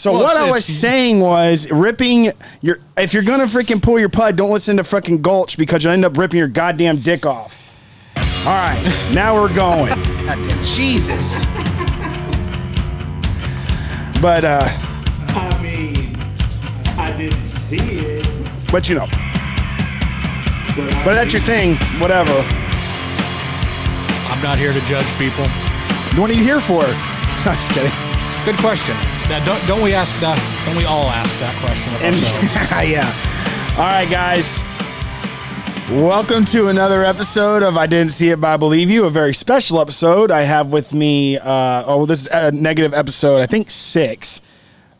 So Well, what I was saying was ripping your. If you're gonna freaking pull your pud, don't listen to freaking Gulch because you'll end up ripping your goddamn dick off. All right, now we're going. Goddamn Jesus. But uh, I mean, I didn't see it. but you know, But, but that's your thing. Whatever. I'm not here to judge people. What are you here for? I'm just kidding. Good question. Now, don't don't we ask that? Don't we all ask that question of ourselves? yeah. All right, guys. Welcome to another episode of I Didn't See It, but I Believe You, a very special episode. I have with me, uh, oh, this is a negative episode, I think six.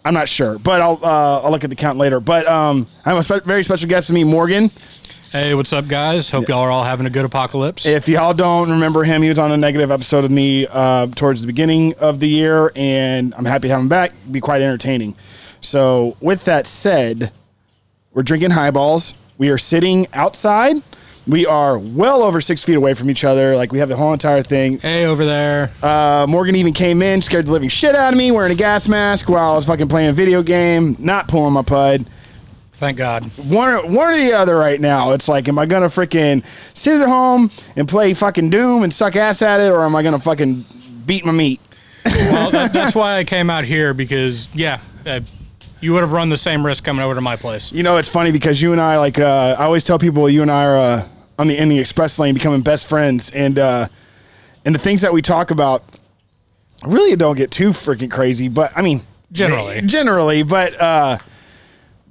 I'm not sure, but I'll uh, I'll look at the count later. But um, I have a spe- very special guest with me, Morgan. Hey, what's up, guys? Hope y'all are all having a good apocalypse. If y'all don't remember him, he was on a negative episode of me uh, towards the beginning of the year, and I'm happy to have him back. Be quite entertaining. So, with that said, we're drinking highballs. We are sitting outside. We are well over six feet away from each other. Like we have the whole entire thing. hey, over there. Uh, Morgan even came in, scared the living shit out of me, wearing a gas mask while I was fucking playing a video game, not pulling my pud. Thank God. one one or the other right now. It's like, am I gonna freaking sit at home and play fucking Doom and suck ass at it, or am I gonna fucking beat my meat? Well, that, that's why I came out here because, yeah, uh, you would have run the same risk coming over to my place. You know, it's funny because you and I, like, uh, I always tell people you and I are uh, on the in the express lane, becoming best friends, and uh, and the things that we talk about really don't get too freaking crazy. But I mean, Generally. generally, but uh,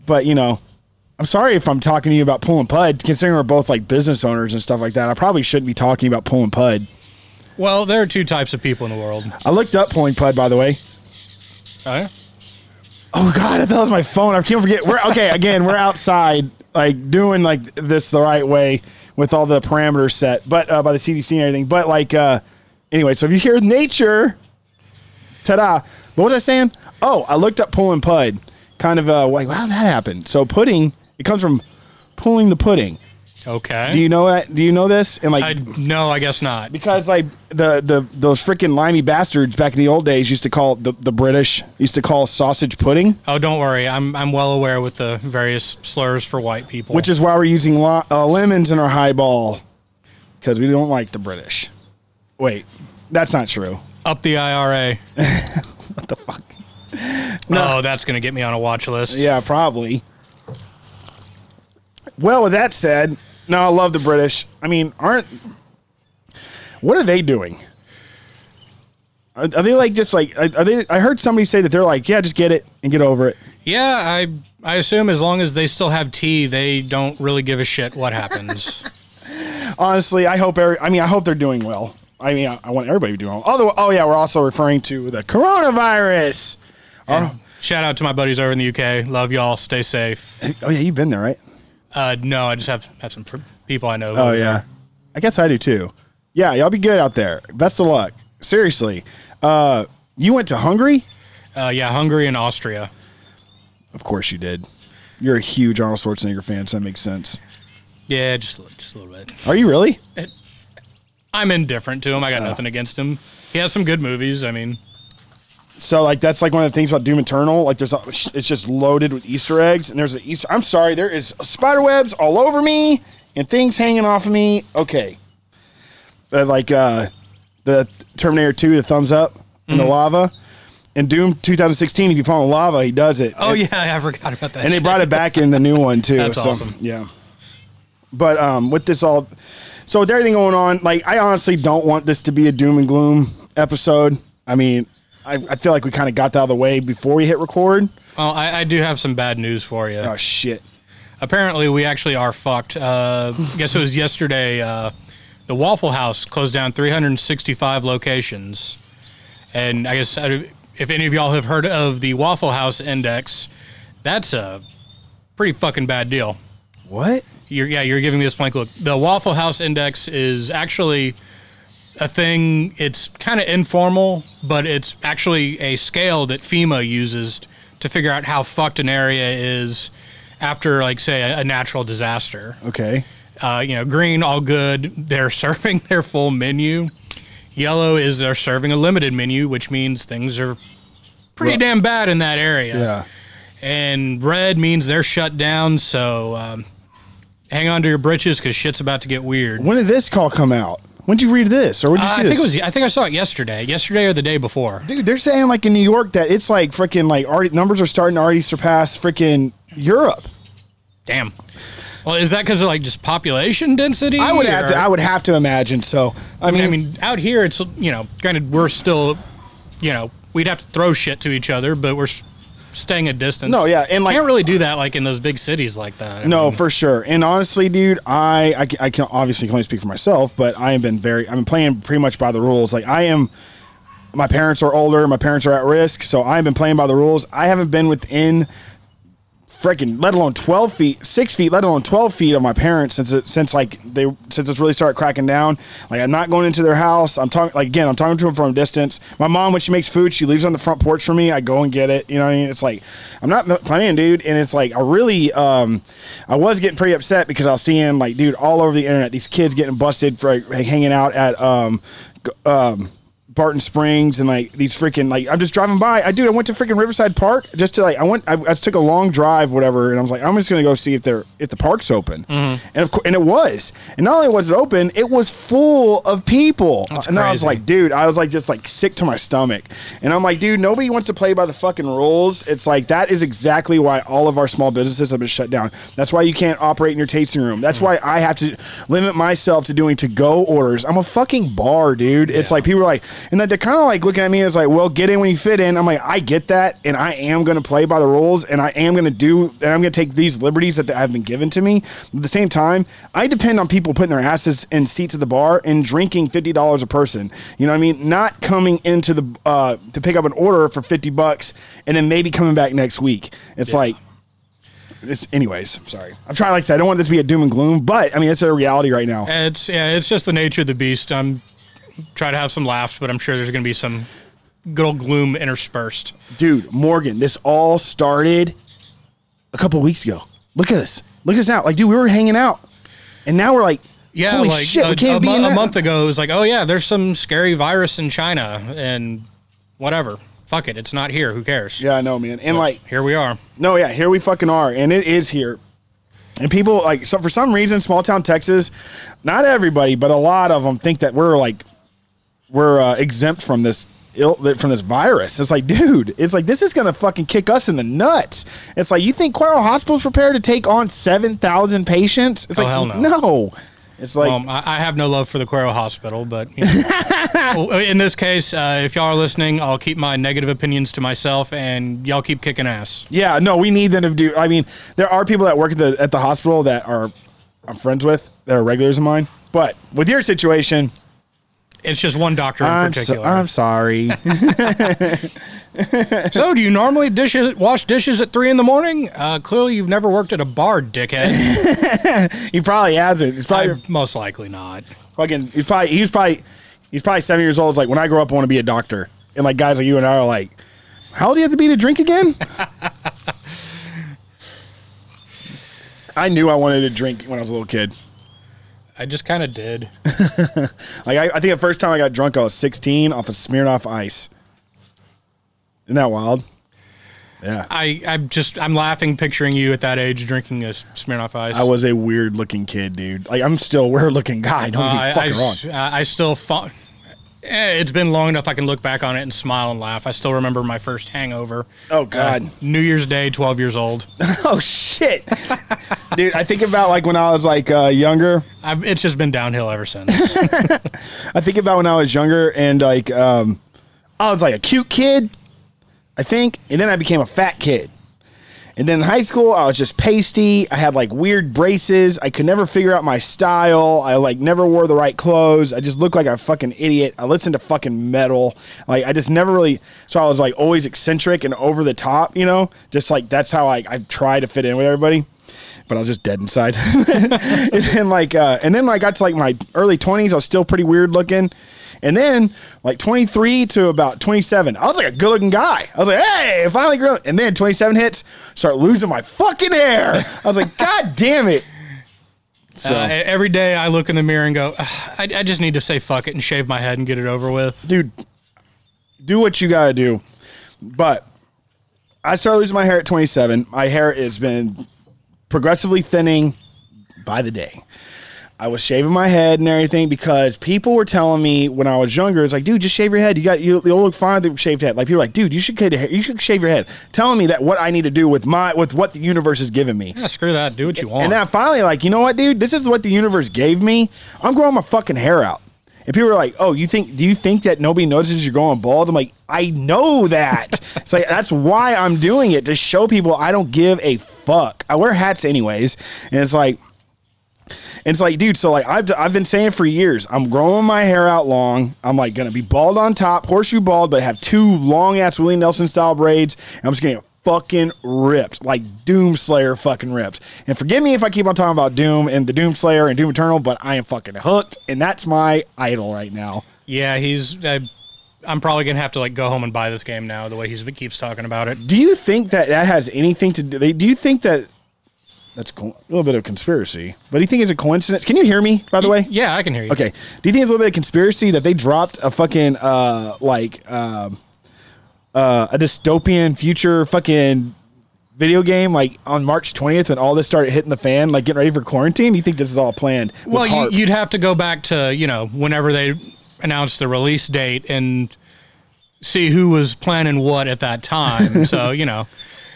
but you know. I'm sorry if I'm talking to you about pulling pud, considering we're both like business owners and stuff like that. I probably shouldn't be talking about pulling pud. Well, there are two types of people in the world. I looked up pulling pud, by the way. Oh, yeah? Oh God, I thought it was my phone. I can't forget. We're okay. Again, we're outside, like doing like this the right way with all the parameters set, but uh, by the CDC and everything. But like, uh, anyway, so if you hear nature, ta-da! What was I saying? Oh, I looked up pulling pud. Kind of uh, like, wow, that happened. So pudding, it comes from pulling the pudding. Okay. Do you know that? Do you know this? And like, I, no, I guess not. because like the the those freaking limey bastards back in the old days used to call the the British used to call sausage pudding. Oh, don't worry. I'm I'm well aware with the various slurs for white people. which is why we're using lo- uh, lemons in our highball because we don't like the British. Wait, that's not true. up the IRA. What the fuck? Oh, that's gonna get me on a watch list. Yeah, probably. Well, with that said, no, I love the British. I mean, aren't what are they doing? Are, are they like just like are they? I heard somebody say that they're like, yeah, just get it and get over it. Yeah, I I assume as long as they still have tea, they don't really give a shit what happens. Honestly, I hope. Every, I mean, I hope they're doing well. I mean, I, I want everybody to doing well. Although, oh yeah, we're also referring to the coronavirus. And shout out to my buddies over in the UK. Love y'all. Stay safe. Oh yeah, you've been there, right? Uh, no, I just have have some pr- people I know. Oh yeah, I guess I do too. Yeah, y'all be good out there. Best of luck. Seriously, uh, you went to Hungary? Uh, yeah, Hungary and Austria. Of course you did. You're a huge Arnold Schwarzenegger fan, so that makes sense. Yeah, just a, li- just a little bit. Are you really? I'm indifferent to him. Oh. I got nothing against him. He has some good movies. I mean, So like that's like one of the things about Doom Eternal. Like there's a, it's just loaded with Easter eggs, and there's an Easter. I'm sorry, there is spider webs all over me and things hanging off of me. Okay, but like uh, the Terminator 2, the thumbs up in the lava, and Doom 2016. If you fall in lava, he does it. oh And- yeah, I forgot about that. and they brought it back in the new one too. That's so, awesome. Yeah. But um, with this all, so with everything going on, like I honestly don't want this to be a doom and gloom episode. I mean, I, I feel like we kind of got that out of the way before we hit record. Well, I, I do have some bad news for you. Oh shit! Apparently, we actually are fucked. Uh, guess it was yesterday. Uh, the Waffle House closed down 365 locations, and I guess if any of y'all have heard of the Waffle House Index, that's a pretty fucking bad deal. What? You're, yeah, you're giving me this blank look. The Waffle House Index is actually a thing. It's kind of informal, but it's actually a scale that FEMA uses to figure out how fucked an area is after, like, say, a, a natural disaster. Okay. Uh, you know, green, all good. They're serving their full menu. Yellow is they're serving a limited menu, which means things are pretty damn bad in that area. Yeah. And red means they're shut down. So um, hang on to your britches because shit's about to get weird. When did this call come out? When did you read this, or when did you Uh, see I this? think it was. I think I saw it yesterday. Yesterday or the day before. Dude, they're saying like in New York that it's like freaking like already numbers are starting to already surpass freaking Europe. Damn. Well, is that because of like just population density? I would have or- to. I would have to imagine. So I mean, mean, I mean, out here, it's you know, granted, we're still, you know, we'd have to throw shit to each other, but we're s- staying a distance. No, yeah, and, like- can't really do that like in those big cities like that. I no, mean, for sure. And honestly, dude, I, I I can obviously can only speak for myself, but I have been very. I've been playing pretty much by the rules. Like I am. My parents are older. My parents are at risk, so I've been playing by the rules. I haven't been within freaking let alone 12 feet 6 feet let alone 12 feet of my parents since it since like they since it's really started cracking down. Like i'm not going into their house. I'm talking like again i'm talking to them from a distance. My mom when she makes food she leaves on the front porch for me. I go and get it you know what i mean? It's like i'm not playing dude. And it's like i really um i was getting pretty upset because i was seeing like dude all over the internet these kids getting busted for like, hanging out at um um Barton Springs and like these freaking like I'm just driving by. I dude, I went to freaking Riverside Park just to like I went I, I took a long drive whatever and I was like I'm just gonna go see if they're if the park's open. Mm-hmm. And of course and it was. And not only was it open it was full of people. And I was like dude I was like just like sick to my stomach. And I'm like dude nobody wants to play by the fucking rules. It's like that is exactly why all of our small businesses have been shut down. That's why you can't operate in your tasting room. That's mm-hmm. why I have to limit myself to doing to go orders. I'm a fucking bar dude. It's Yeah. like people are like and that they're kind of like looking at me as like, well, get in when you fit in. I'm like, I get that, and I am going to play by the rules, and I am going to do, and I'm going to take these liberties that have been given to me. At the same time, I depend on people putting their asses in seats at the bar and drinking fifty dollars a person. You know what I mean? Not coming into the uh, to pick up an order for fifty bucks and then maybe coming back next week. It's like. This, anyways, I'm sorry. I'm trying, like I said, I don't want this to be a doom and gloom, but I mean, it's a reality right now. it's yeah, it's just the nature of the beast. I'm trying to have some laughs, but I'm sure there's going to be some good old gloom interspersed. dude, Morgan, this all started a couple of weeks ago. Look at this. Look at us now. Like, dude, we were hanging out, and now we're like, Yeah, holy like shit, a, we can't a be in a month ago, it was like, oh yeah, there's some scary virus in China, and whatever. Fuck it, it's not here. Who cares? Yeah, I know, man. And like, Here we are. no, yeah, here we fucking are, and it is here. And people like, so for some reason, small town Texas, not everybody, but a lot of them think that we're like, we're uh, exempt from this. Ill, from this virus, it's like, dude, it's like this is gonna fucking kick us in the nuts. It's like you think Cuero Hospital's prepared to take on seven thousand patients? It's Oh, like, hell no. no. It's like, Um, I, I have no love for the Cuero Hospital, but you know. In this case, uh, if y'all are listening, I'll keep my negative opinions to myself, and y'all keep kicking ass. Yeah, no, we need them to do. I mean, there are people that work at the at the hospital that are I'm friends with that are regulars of mine. But with your situation, It's just one doctor in I'm, so, particular. I'm sorry. so, do you normally dish wash dishes at three in the morning? Uh, clearly, you've never worked at a bar, dickhead. he probably hasn't. He's probably I, most likely not. fucking. He's probably he's probably he's probably seven years old. It's like when I grow up, I want to be a doctor. And like guys like you and I are like, how old do you have to be to drink again? I knew I wanted to drink when I was a little kid. I just kind of did. Like I, I think the first time I got drunk, I was 16 off of Smirnoff Ice. Isn't that wild? Yeah. I, I'm just, I'm laughing picturing you at that age drinking a Smirnoff Ice. I was a weird looking kid, dude. Like I'm still a weird looking guy. Don't Uh, get I, fucking I wrong. I- still, fu- it's been long enough I can look back on it and smile and laugh. I still remember my first hangover. Oh God. Uh, New Year's Day, 12 years old. oh shit, dude. I think about like when I was like uh, younger. I've, it's just been downhill ever since. I think about when I was younger and like um, I was like a cute kid, I think, and then I became a fat kid. And then in high school, I was just pasty. I had like weird braces. I could never figure out my style. I like never wore the right clothes. I just looked like a fucking idiot. I listened to fucking metal. Like I just never really. So I was like always eccentric and over the top. You know, just like that's how I I try to fit in with everybody. But I was just dead inside. and then like, uh, and then I got to like my early twenties, I was still pretty weird looking. And then, like 23 to about 27, I was like a good looking guy. I was like, hey, I finally grew up. And then 27 hits, start losing my fucking hair. I was like, God damn it. So, Uh, every day I look in the mirror and go, I, I just need to say fuck it and shave my head and get it over with. dude, do what you got to do. But I started losing my hair at 27. My hair has been progressively thinning by the day. I was shaving my head and everything because people were telling me when I was younger, it's like, dude, just shave your head. You got you you'll look fine with a shaved head. Like people are like, dude, you should cut your hair. You should shave your head. Telling me that what I need to do with my with what the universe has given me. Yeah, screw that. Do what you want. And then I finally like, you know what, dude? This is what the universe gave me. I'm growing my fucking hair out. And people are like, "Oh, you think? Do you think that nobody notices you're going bald?" I'm like, "I know that. it's like that's why I'm doing it to show people I don't give a fuck. I wear hats anyways, and it's like, and it's like, dude. So like, I've I've been saying for years, I'm growing my hair out long. I'm like gonna be bald on top, horseshoe bald, but have two long ass Willie Nelson style braids. And I'm just getting fucking ripped, like Doom Slayer fucking ripped. And forgive me if I keep on talking about Doom and the Doom Slayer and Doom Eternal, but I am fucking hooked, and that's my idol right now. yeah, he's. Uh, I'm probably gonna have to like go home and buy this game now. The way he keeps talking about it. Do you think that that has anything to do? Do you think that that's co- a little bit of conspiracy? But do you think it's a coincidence? Can you hear me? By the way, Yeah, I can hear you. Okay. Do you think it's a little bit of conspiracy that they dropped a fucking uh like um uh a dystopian future fucking video game like on March 20th when all this started hitting the fan, like getting ready for quarantine? You think this is all planned? with Well, you, you'd have to go back to you know whenever they announced the release date and see who was planning what at that time. so you know,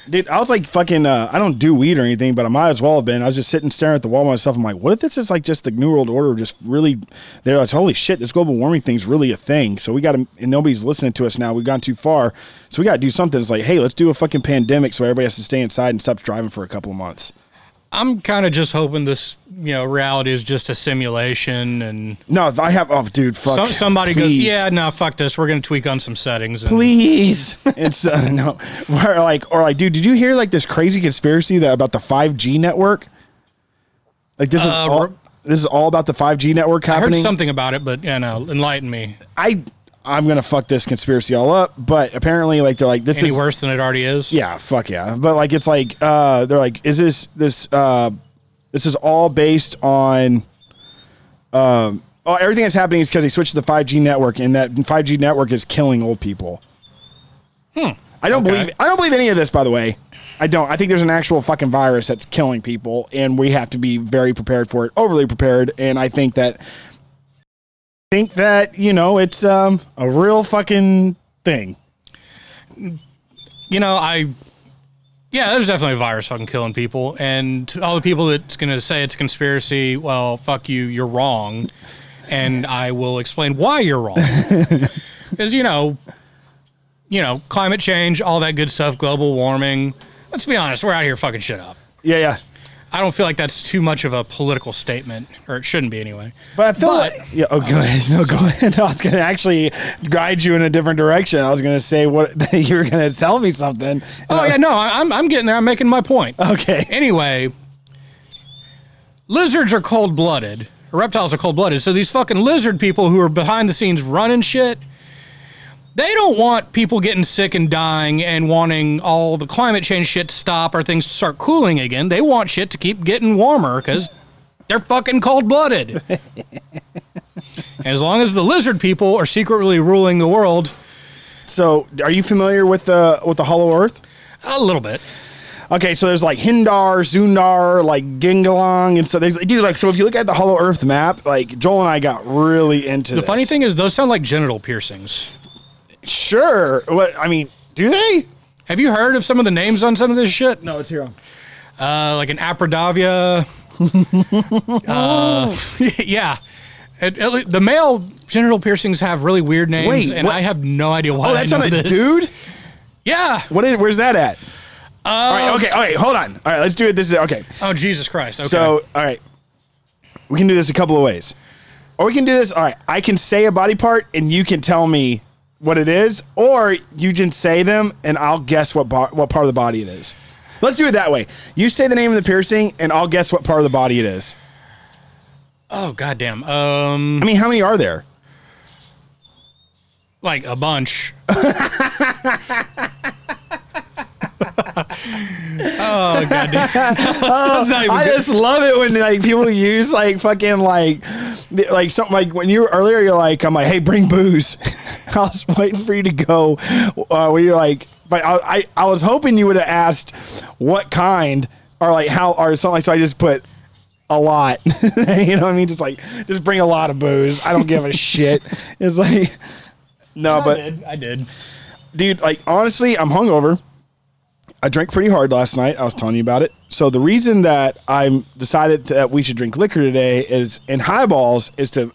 Dude, I was like fucking. Uh, I don't do weed or anything, but I might as well have been. I was just sitting staring at the wall myself. I'm like, what if this is like just the New World Order? Just really, they're like, holy shit, this global warming thing's really a thing. So we got to, and nobody's listening to us now. We've gone too far. So we got to do something. It's like, hey, let's do a fucking pandemic so everybody has to stay inside and stop driving for a couple of months. I'm kind of just hoping this you know reality is just a simulation and No, I have. Oh, dude, fuck. some, somebody goes, yeah, no, fuck this. We're gonna tweak on some settings. And, please. it's uh, no, or like, or like, dude, did you hear like this crazy conspiracy that about the 5G network? Like this is Uh, all. This is all about the 5G network I heard happening. something about it, but yeah, no, enlighten me. I I'm gonna fuck this conspiracy all up, but apparently, like they're like this Any is worse than it already is? yeah, fuck yeah. But like it's like uh they're like, is this this uh this is all based on um oh, everything that's happening is because they switched to the 5G network, and that 5G network is killing old people. Hmm. I don't Okay. believe I don't believe any of this, by the way. I don't. I think there's an actual fucking virus that's killing people, and we have to be very prepared for it, overly prepared. And I think that think that you know it's um a real fucking thing. you know, I yeah, there's definitely a virus fucking killing people, and to all the people that's gonna say it's a conspiracy, well, fuck you, you're wrong, and I will explain why you're wrong, because you know, you know, climate change, all that good stuff, global warming. Let's be honest, we're out here fucking shit up. Yeah, yeah. I don't feel like that's too much of a political statement, or it shouldn't be anyway. But I feel But- like yeah. Oh, go oh, ahead. No, go ahead. I was gonna actually guide you in a different direction. I was gonna say what you were gonna tell me something. Oh yeah, no, I'm I'm getting there. I'm making my point. Okay. Anyway, lizards are cold blooded. Reptiles are cold blooded. So these fucking lizard people who are behind the scenes running shit, they don't want people getting sick and dying and wanting all the climate change shit to stop or things to start cooling again. They want shit to keep getting warmer because they're fucking cold blooded. as long as the lizard people are secretly ruling the world, So, are you familiar with the with the Hollow Earth? a little bit. Okay, so there's like Hindar, Zundar, like Gingalang, and so they do like so. If you look at the Hollow Earth map, like Joel and I got really into The funny thing is, those sound like genital piercings. Sure. What I mean, do they? Have you heard of some of the names on some of this shit? No, it's here. Uh, like an Aprodavia. uh, yeah. It- it- the male genital piercings have really weird names, Wait, and what? I have no idea why. Oh, that's I know not a this. dude. Yeah. What is? Where's that at? all right. Okay. All right. Hold on. All right. Let's do it. This is okay. Oh Jesus Christ. Okay. So, all right. We can do this a couple of ways. Or we can do this. All right. I can say a body part and you can tell me what it is, or you just say them and I'll guess what bar, what part of the body it is. Let's do it that way. You say the name of the piercing and I'll guess what part of the body it is. oh goddamn. Um, I mean, how many are there? like a bunch. oh goddamn. That's I just love it when like people use like fucking like like something like when you were earlier you're like I'm like hey bring booze. I was waiting for you to go uh, where you're like but I, I, I was hoping you would have asked what kind or like how or something. So I just put a lot. you know what I mean? Just like just bring a lot of booze. I don't give a shit. It's like no, I but did. I did. dude, like honestly, I'm hungover. I drank pretty hard last night. I was telling you about it. So the reason that I decided that we should drink liquor today is in highballs is to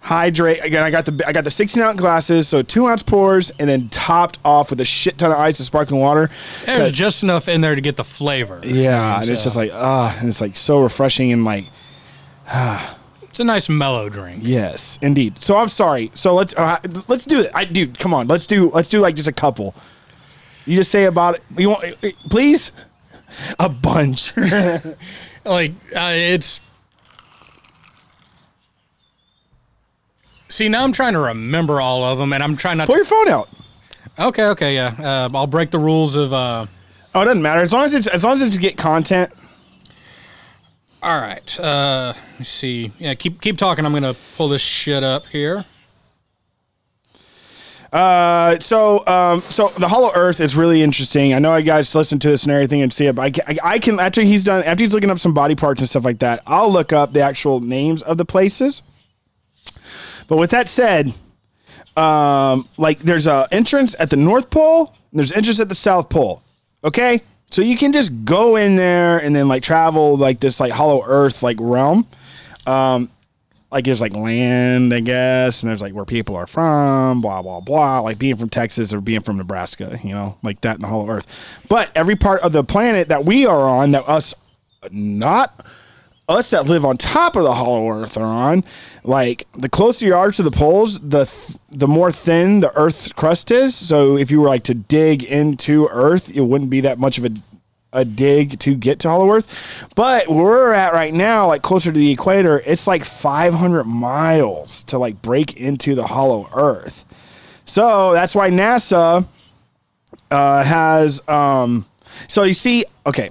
hydrate. Again, I got the I got the 16 ounce glasses, so two ounce pours, and then topped off with a shit ton of ice and sparkling water. There's just enough in there to get the flavor. Yeah, and it's just like ah, and it's like so refreshing and like ah. it's a nice mellow drink. yes, indeed. So I'm sorry. So let's uh, let's do it. I dude, come on. Let's do let's do like just a couple. You just say about it. You want please a bunch. Like uh, it's. See, now I'm trying to remember all of them, and I'm trying not Pull to. your phone out. Okay, okay, yeah. Uh, I'll break the rules of. Uh, Oh, it doesn't matter as long as it's as long as it's get content. all right. Uh, let me see. Yeah, keep keep talking. I'm gonna pull this shit up here. Uh, so um, so the Hollow Earth is really interesting. I know you guys listen to this and everything and see it, but I can, I, I can after he's done after he's looking up some body parts and stuff like that. I'll look up the actual names of the places. But with that said, um, like there's a entrance at the North Pole, and there's entrance at the South Pole. Okay, so you can just go in there and then like travel like this like Hollow Earth like realm. Um, like there's like land, I guess, and there's like where people are from, blah blah blah. Like being from Texas or being from Nebraska, you know, like that in the Hollow Earth. But every part of the planet that we are on, that us not us that live on top of the hollow earth are on like the closer you are to the poles the th- the more thin the earth's crust is so if you were like to dig into earth it wouldn't be that much of a a dig to get to hollow earth but where we're at right now like closer to the equator. It's like 500 miles to like break into the hollow earth. So that's why nasa uh, has um so you see okay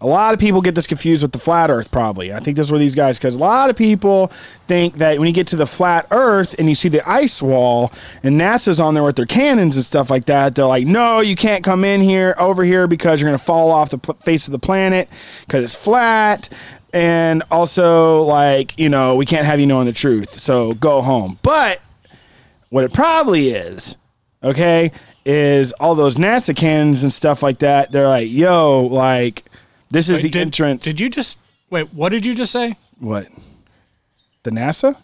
a lot of people get this confused with the flat earth probably i think that's where these guys because a lot of people think that when you get to the flat earth and you see the ice wall and nasa's on there with their cannons and stuff like that they're like no you can't come in here over here because you're going to fall off the pl- face of the planet because it's flat and also like you know we can't have you knowing the truth so go home but what it probably is, okay, is all those NASA cannons and stuff like that. They're like, yo, like, this is Wait, the did, entrance. Did you just wait? What did you just say? what? The NASA?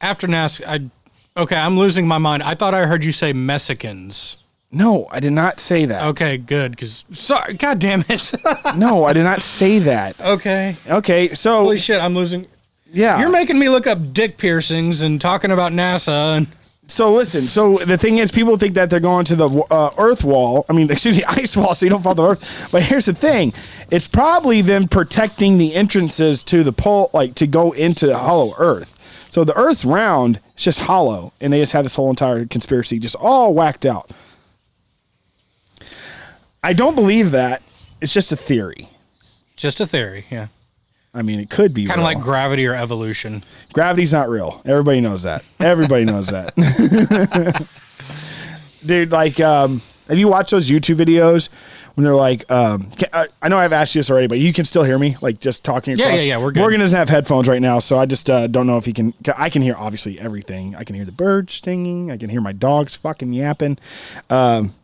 After NASA, I okay. I'm losing my mind. I thought I heard you say Mexicans. No, I did not say that. Okay, good. Because sorry, god damn it. No, I did not say that. okay. Okay, so Holy shit, I'm losing. yeah, You're making me look up dick piercings and talking about NASA and so listen. So the thing is, people think that they're going to the uh, Earth wall. I mean, excuse me, ice wall, so you don't fall to the Earth. But here's the thing: it's probably them protecting the entrances to the pole, like to go into the hollow Earth. So the Earth's round; it's just hollow, and they just have this whole entire conspiracy just all whacked out. I don't believe that. It's just a theory. just a theory. Yeah. I mean, it could be Kind of like gravity or evolution. Gravity's not real. Everybody knows that. Everybody knows that. Dude, like, um, have you watched those YouTube videos when they're like, um, ca- I, I know I've asked you this already, but you can still hear me, like, just talking Yeah, across. yeah, yeah, we're good. Morgan doesn't have headphones right now, so I just uh, don't know if he can. I can hear obviously everything. I can hear the birds singing. I can hear my dogs fucking yapping. Um,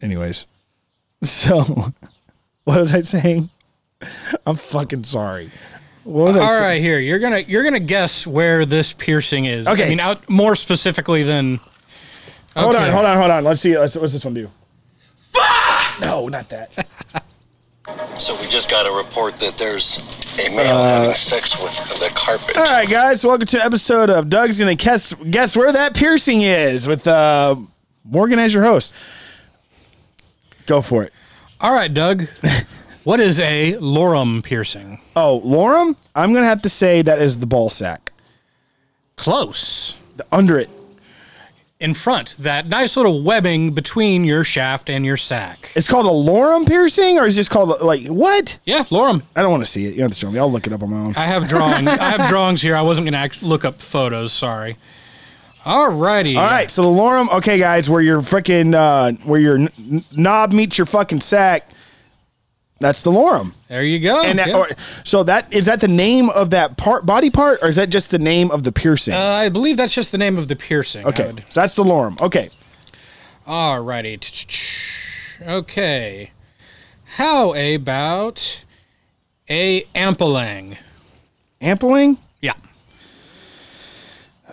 anyways, so what was I saying? I'm fucking sorry. What was I All saying? right, here you're gonna you're gonna guess where this piercing is. Okay. I mean, out more specifically than. Hold on, hold on, hold on. Let's see. Let's, what's this one do? Fuck! No, not that. So we just got a report that there's a male having sex with the carpet. All right, guys. Welcome to episode of Doug's gonna guess guess where that piercing is with uh, Morgan as your host. Go for it. All right, Doug. what is a Lorum piercing? Oh, Lorum. I'm gonna have to say that is the ball sack. Close. The, under it. In front, that nice little webbing between your shaft and your sack. It's called a Lorum piercing, or is this just called like what? Yeah, Lorum. I don't want to see it. You don't have to show me. I'll look it up on my own. I have drawing. I have drawings here. I wasn't gonna act- look up photos. Sorry. Alrighty. All right, so the Lorum. Okay, guys, where your freaking uh, where your n- knob meets your fucking sack. That's the Lorum. There you go. And that, Yeah. or, so that is that the name of that part, body part, or is that just the name of the piercing? uh, I believe that's just the name of the piercing. Okay, would- so that's the Lorum. Okay, Alrighty. Okay. How about a ampling? ampling, Yeah.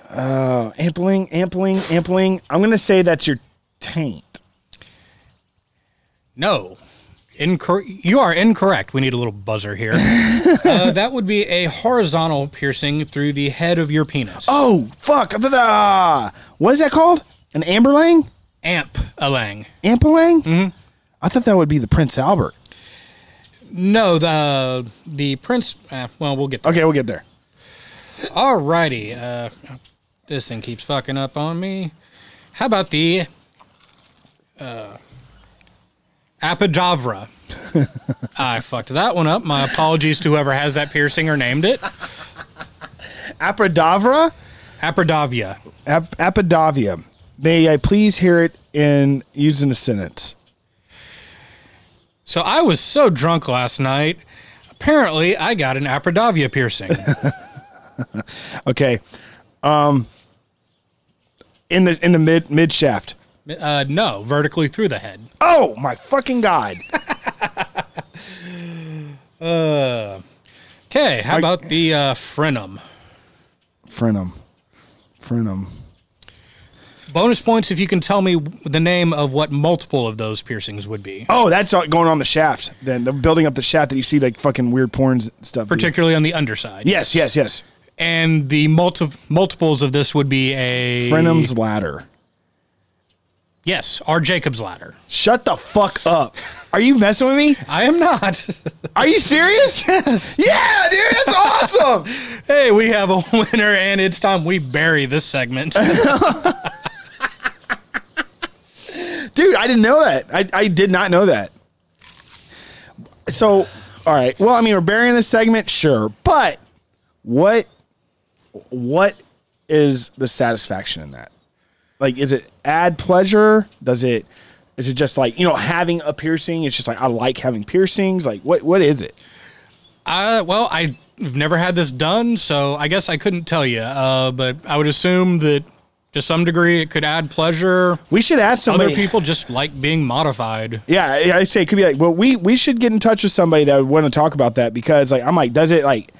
uh, ampling, ampling, ampling. I'm gonna say that's your taint. No. Incor- you are incorrect. We need a little buzzer here. uh, that would be a horizontal piercing through the head of your penis. Oh fuck! Uh, What is that called? An amberlang? Amp alang. Ampelang? Mm-hmm. I thought that would be the Prince Albert. No, the the prince. Uh, well, we'll get. There. Okay, we'll get there. Alrighty. Uh, this thing keeps fucking up on me. How about the uh, apidavra? I fucked that one up. My apologies to whoever has that piercing or named it. Apradavra? Apidavia. Ap- Apodavia. May I please hear it in using a sentence? So I was so drunk last night. Apparently, I got an apidavia piercing. Okay. Um in the in the mid mid shaft. Uh, no, vertically through the head. Oh my fucking god. Okay, how about the uh, frenum? Frenum. Frenum. Bonus points if you can tell me the name of what multiple of those piercings would be. Oh, that's going on the shaft. Then the building up the shaft that you see like fucking weird porns stuff. Particularly on the underside. Yes, yes, yes. And the multi- multiples of this would be a. Frenum's ladder. Yes, our Jacob's ladder. Shut the fuck up. Are you messing with me? I am not. Are you serious? Yes. Yeah, dude, that's awesome. hey, we have a winner, and it's time we bury this segment. Dude, I didn't know that. I, I did not know that. So, all right. Well, I mean, we're burying this segment, sure, but what what is the satisfaction in that? Like, is it add pleasure? Does it is it just like you know having a piercing? It's just like I like having piercings. Like, what what is it? Uh, well, I've never had this done, so I guess I couldn't tell you. Uh, but I would assume that to some degree it could add pleasure. We should ask somebody. Other people just like being modified. Yeah, I I say it could be like, well, we we should get in touch with somebody that would want to talk about that because like I'm like, does it like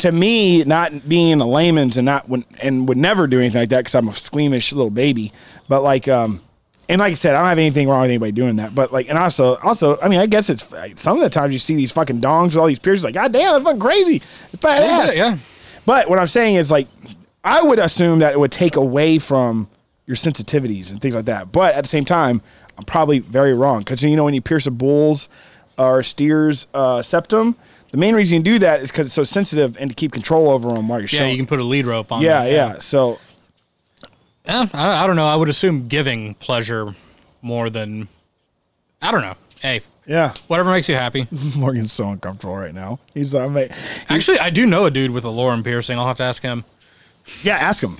to me not being a layman's and not when and would never do anything like that because I'm a squeamish little baby, but like um. And like I said, I don't have anything wrong with anybody doing that. But like, and also, also, I mean, I guess it's some of the times you see these fucking dongs with all these piercings, like, God damn, that's fucking crazy. It's badass. Yeah, yeah. But what I'm saying is like, I would assume that it would take away from your sensitivities and things like that. But at the same time, I'm probably very wrong because you know when you pierce a bull's or steer's uh, septum, the main reason you do that is because it's so sensitive and to keep control over them while you're Yeah, showing. you can put a lead rope on. yeah, that, yeah. So I, I don't know. I would assume giving pleasure more than. I don't know. Hey, yeah, whatever makes you happy. Morgan's so uncomfortable right now. He's uh, mate. Actually, I do know a dude with a Lorum piercing. I'll have to ask him. Yeah, ask him.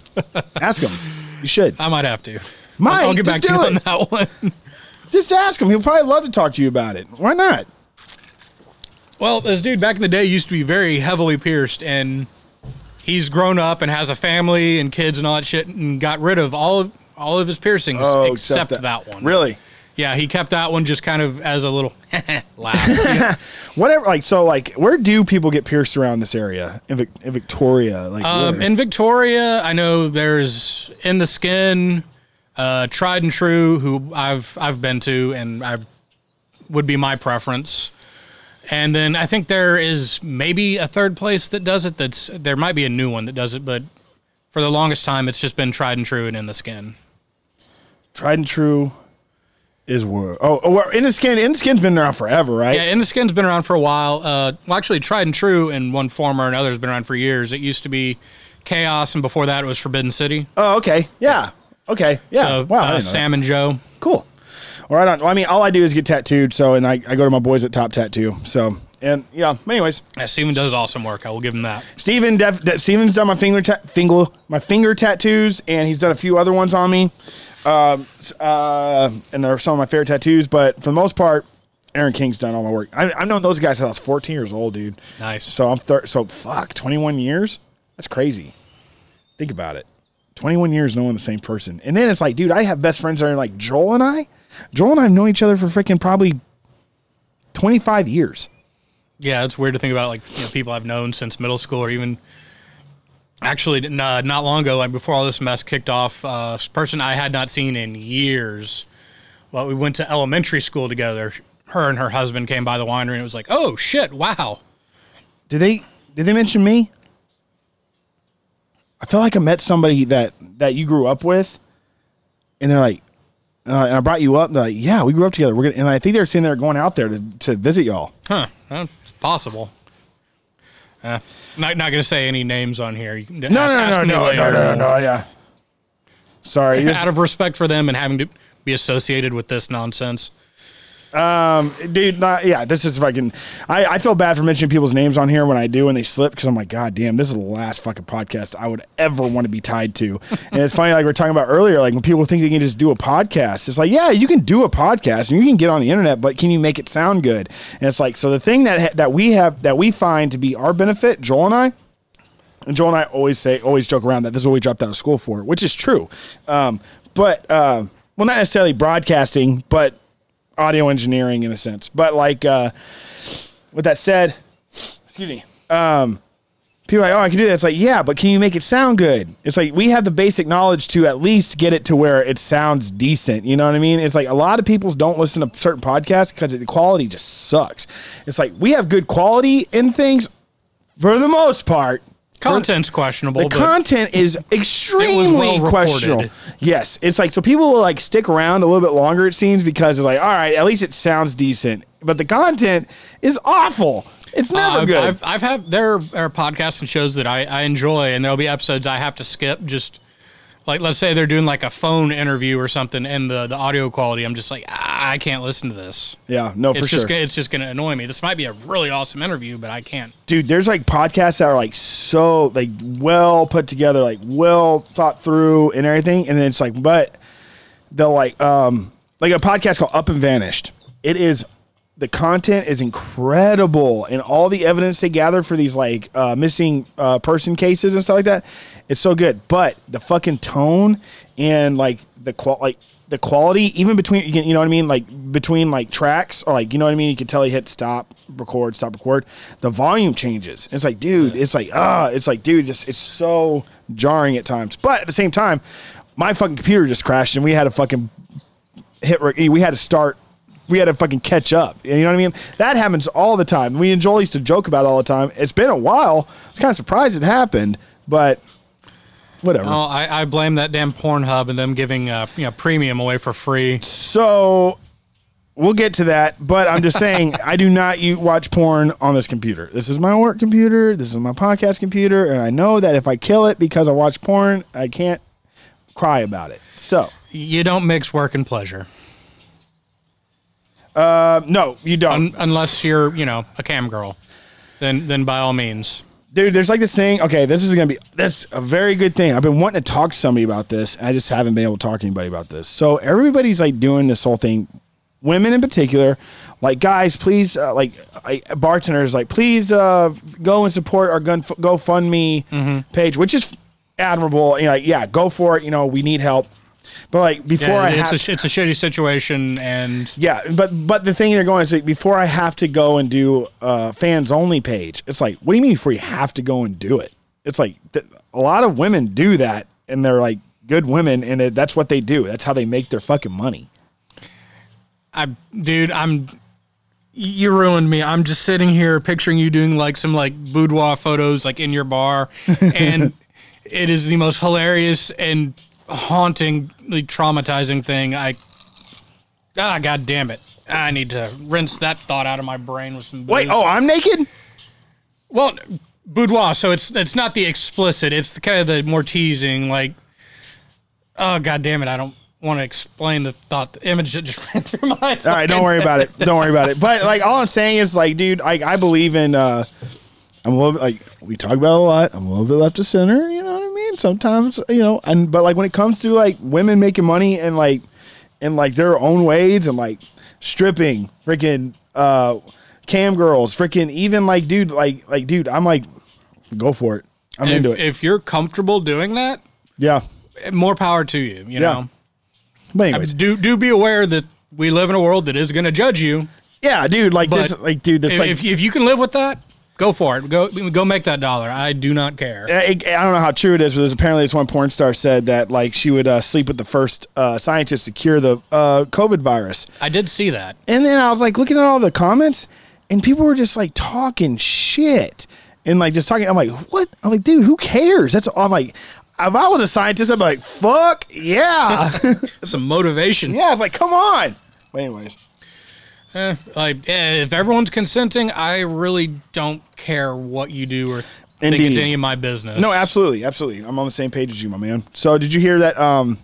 ask him. You should. I might have to. Mike, I'll, I'll get back just to you do on it. that one. Just ask him. He'll probably love to talk to you about it. Why not? Well, this dude back in the day used to be very heavily pierced, and he's grown up and has a family and kids and all that shit, and got rid of all of all of his piercings Oh, except that. one. Really? Yeah, he kept that one just kind of as a little laugh. Whatever. Like so. Like where do people get pierced around this area in, Vic- in Victoria? Like um, where? in Victoria, I know there's in the skin, uh, tried and true, who I've I've been to, and I would be my preference. And then I think there is maybe a third place that does it. That's there might be a new one that does it, but for the longest time, it's just been tried and true and in the skin. tried and true is where. Oh, oh, in the skin. In the skin's been around forever, right? Yeah, in the skin's been around for a while. Uh, well, actually, tried and true in one form or another has been around for years. It used to be Chaos, and before that, it was Forbidden City. Oh, okay. Yeah. Okay. Yeah. So, wow. Uh, didn't that. Sam and Joe. Cool. Or I don't. I mean, all I do is get tattooed. So, and I, I go to my boys at Top Tattoo. So, and yeah. Anyways, Yeah, Steven does awesome work. I will give him that. Steven def, de- Steven's done my finger ta- finger my finger tattoos, and he's done a few other ones on me. Um, uh, and they're some of my favorite tattoos. But for the most part, Aaron King's done all my work. I, I've known those guys since I was 14 years old, dude. Nice. So I'm thir- so fuck 21 years. That's crazy. Think about it. 21 years knowing the same person, and then it's like, dude, I have best friends that are like Joel and I. Joel and I have known each other for freaking probably 25 years. Yeah, it's weird to think about like you know, people I've known since middle school or even actually n- uh, not long ago, like before all this mess kicked off. Uh, person I had not seen in years. Well, we went to elementary school together. Her and her husband came by the winery, and it was like, oh shit, wow. Did they did they mention me? I feel like I met somebody that that you grew up with, and they're like, uh, and I brought you up. Like, yeah, we grew up together. We're gonna, and I think they're saying they're going out there to, to visit y'all. Huh? That's possible. Uh, not not gonna say any names on here. You can No, ask- no, ask no, no, no, no, no, no, yeah. Sorry, Out of respect for them and having to be associated with this nonsense. Dude. Not, yeah, this is fucking. I, I feel bad for mentioning people's names on here when I do and they slip because I'm like, God damn, this is the last fucking podcast I would ever want to be tied to. and it's funny, like we are talking about earlier, like when people think they can just do a podcast, it's like, yeah, you can do a podcast and you can get on the internet, but can you make it sound good? And it's like, so the thing that ha- that we have that we find to be our benefit, Joel and I. And Joel and I always say, always joke around that this is what we dropped out of school for, which is true. Um, but uh, well, not necessarily broadcasting, but audio engineering in a sense. But like, uh, with that said, excuse me. Um, people are like, oh, I can do that. It's like, yeah, but can you make it sound good? It's like we have the basic knowledge to at least get it to where it sounds decent. You know what I mean? It's like a lot of people don't listen to certain podcasts because the quality just sucks. It's like we have good quality in things for the most part. Content's questionable, The content is extremely well questionable. Yes, it's like so people will like stick around a little bit longer. It seems because it's like all right, at least it sounds decent, but the content is awful. It's never Uh, good. I've, I've had there are podcasts and shows that I, I enjoy, and there'll be episodes I have to skip. Just like let's say they're doing like a phone interview or something, and the the audio quality, I'm just like I can't listen to this. yeah, no, for it's sure, just gonna, it's just going to annoy me. This might be a really awesome interview, but I can't. dude. There's like podcasts that are like so like well put together, like well thought through and everything, and then it's like, but they'll like um like a podcast called Up and Vanished. It is the content is incredible and all the evidence they gather for these like uh, missing uh, person cases and stuff like that it's so good but the fucking tone and like the qual like the quality even between you know what i mean? Like between like tracks or like you know what i mean? You can tell he hit stop record stop record. The volume changes. It's like dude it's like ah it's like dude just it's so jarring at times. But at the same time my fucking computer just crashed and we had to fucking hit we had to start we had to fucking catch up. You know what i mean? That happens all the time. We and joel used to joke about it all the time. It's been a while. I was kind of surprised it happened but whatever Oh, I, I blame that damn Pornhub and them giving uh, you know premium away for free. so we'll get to that but i'm just saying i do not watch porn on this computer this is my work computer this is my podcast computer and i know that if i kill it because i watch porn i can't cry about it so You don't mix work and pleasure uh, no you don't Un- unless you're you know a cam girl. Then then by all means. Dude there's like this thing okay this is gonna be that's a very good thing. I've been wanting to talk to somebody about this and i just haven't been able to talk to anybody about this. So everybody's like doing this whole thing women in particular like guys please uh, like I, bartenders like please uh, go and support our gun gofundme page which is admirable. You know like, yeah go for it. You know we need help but like before Yeah, i it's have a, it's a shitty situation, and yeah, but but the thing they're going is like before I have to go and do a fans only page. It's like, what do you mean before you have to go and do it? It's like th- a lot of women do that, and they're like good women, and it, that's what they do. That's how they make their fucking money. I dude, I'm you ruined me. I'm just sitting here picturing you doing like some like boudoir photos like in your bar, and it is the most hilarious and hauntingly traumatizing thing. I ah, god damn it. I need to rinse that thought out of my brain with some. Wait, oh, I'm naked. Well, boudoir. So it's it's not the explicit. It's the kind of the more teasing. Like, oh god damn it! I don't. want to explain the thought, the image that just ran through my. All right, don't worry about it. Don't worry about it. But like, all I'm saying is, like, dude, like, I believe in. uh I'm a little bit like we talk about a lot. I'm a little bit left of center. You know Sometimes, you know, and but like when it comes to like women making money and like in like their own ways and like stripping, freaking uh cam girls, freaking even like dude, like like dude, I'm like, go for it. I'm if, into it. if you're comfortable doing that, yeah. more power to you. You Yeah. know, But I mean, do do be aware that we live in a world that is going to judge you. yeah, dude, like But this, like dude, this if, like if if you can live with that, go for it. Go go make that dollar. I do not care. I, I don't know how true it is, but there's apparently this one porn star said that like she would uh, sleep with the first uh, scientist to cure the uh, COVID virus. I did see that. And then I was like looking at all the comments, and people were just like talking shit and like just talking. I'm like, what? I'm like, dude, who cares? That's all. I'm like, if I was a scientist, I'd be like, fuck yeah, Some motivation. yeah. I was like, come on. But anyways, Eh, like eh, if everyone's consenting, I really don't care what you do or think it's any of my business. no, absolutely, absolutely. I'm on the same page as you, my man. So did you hear that? Um,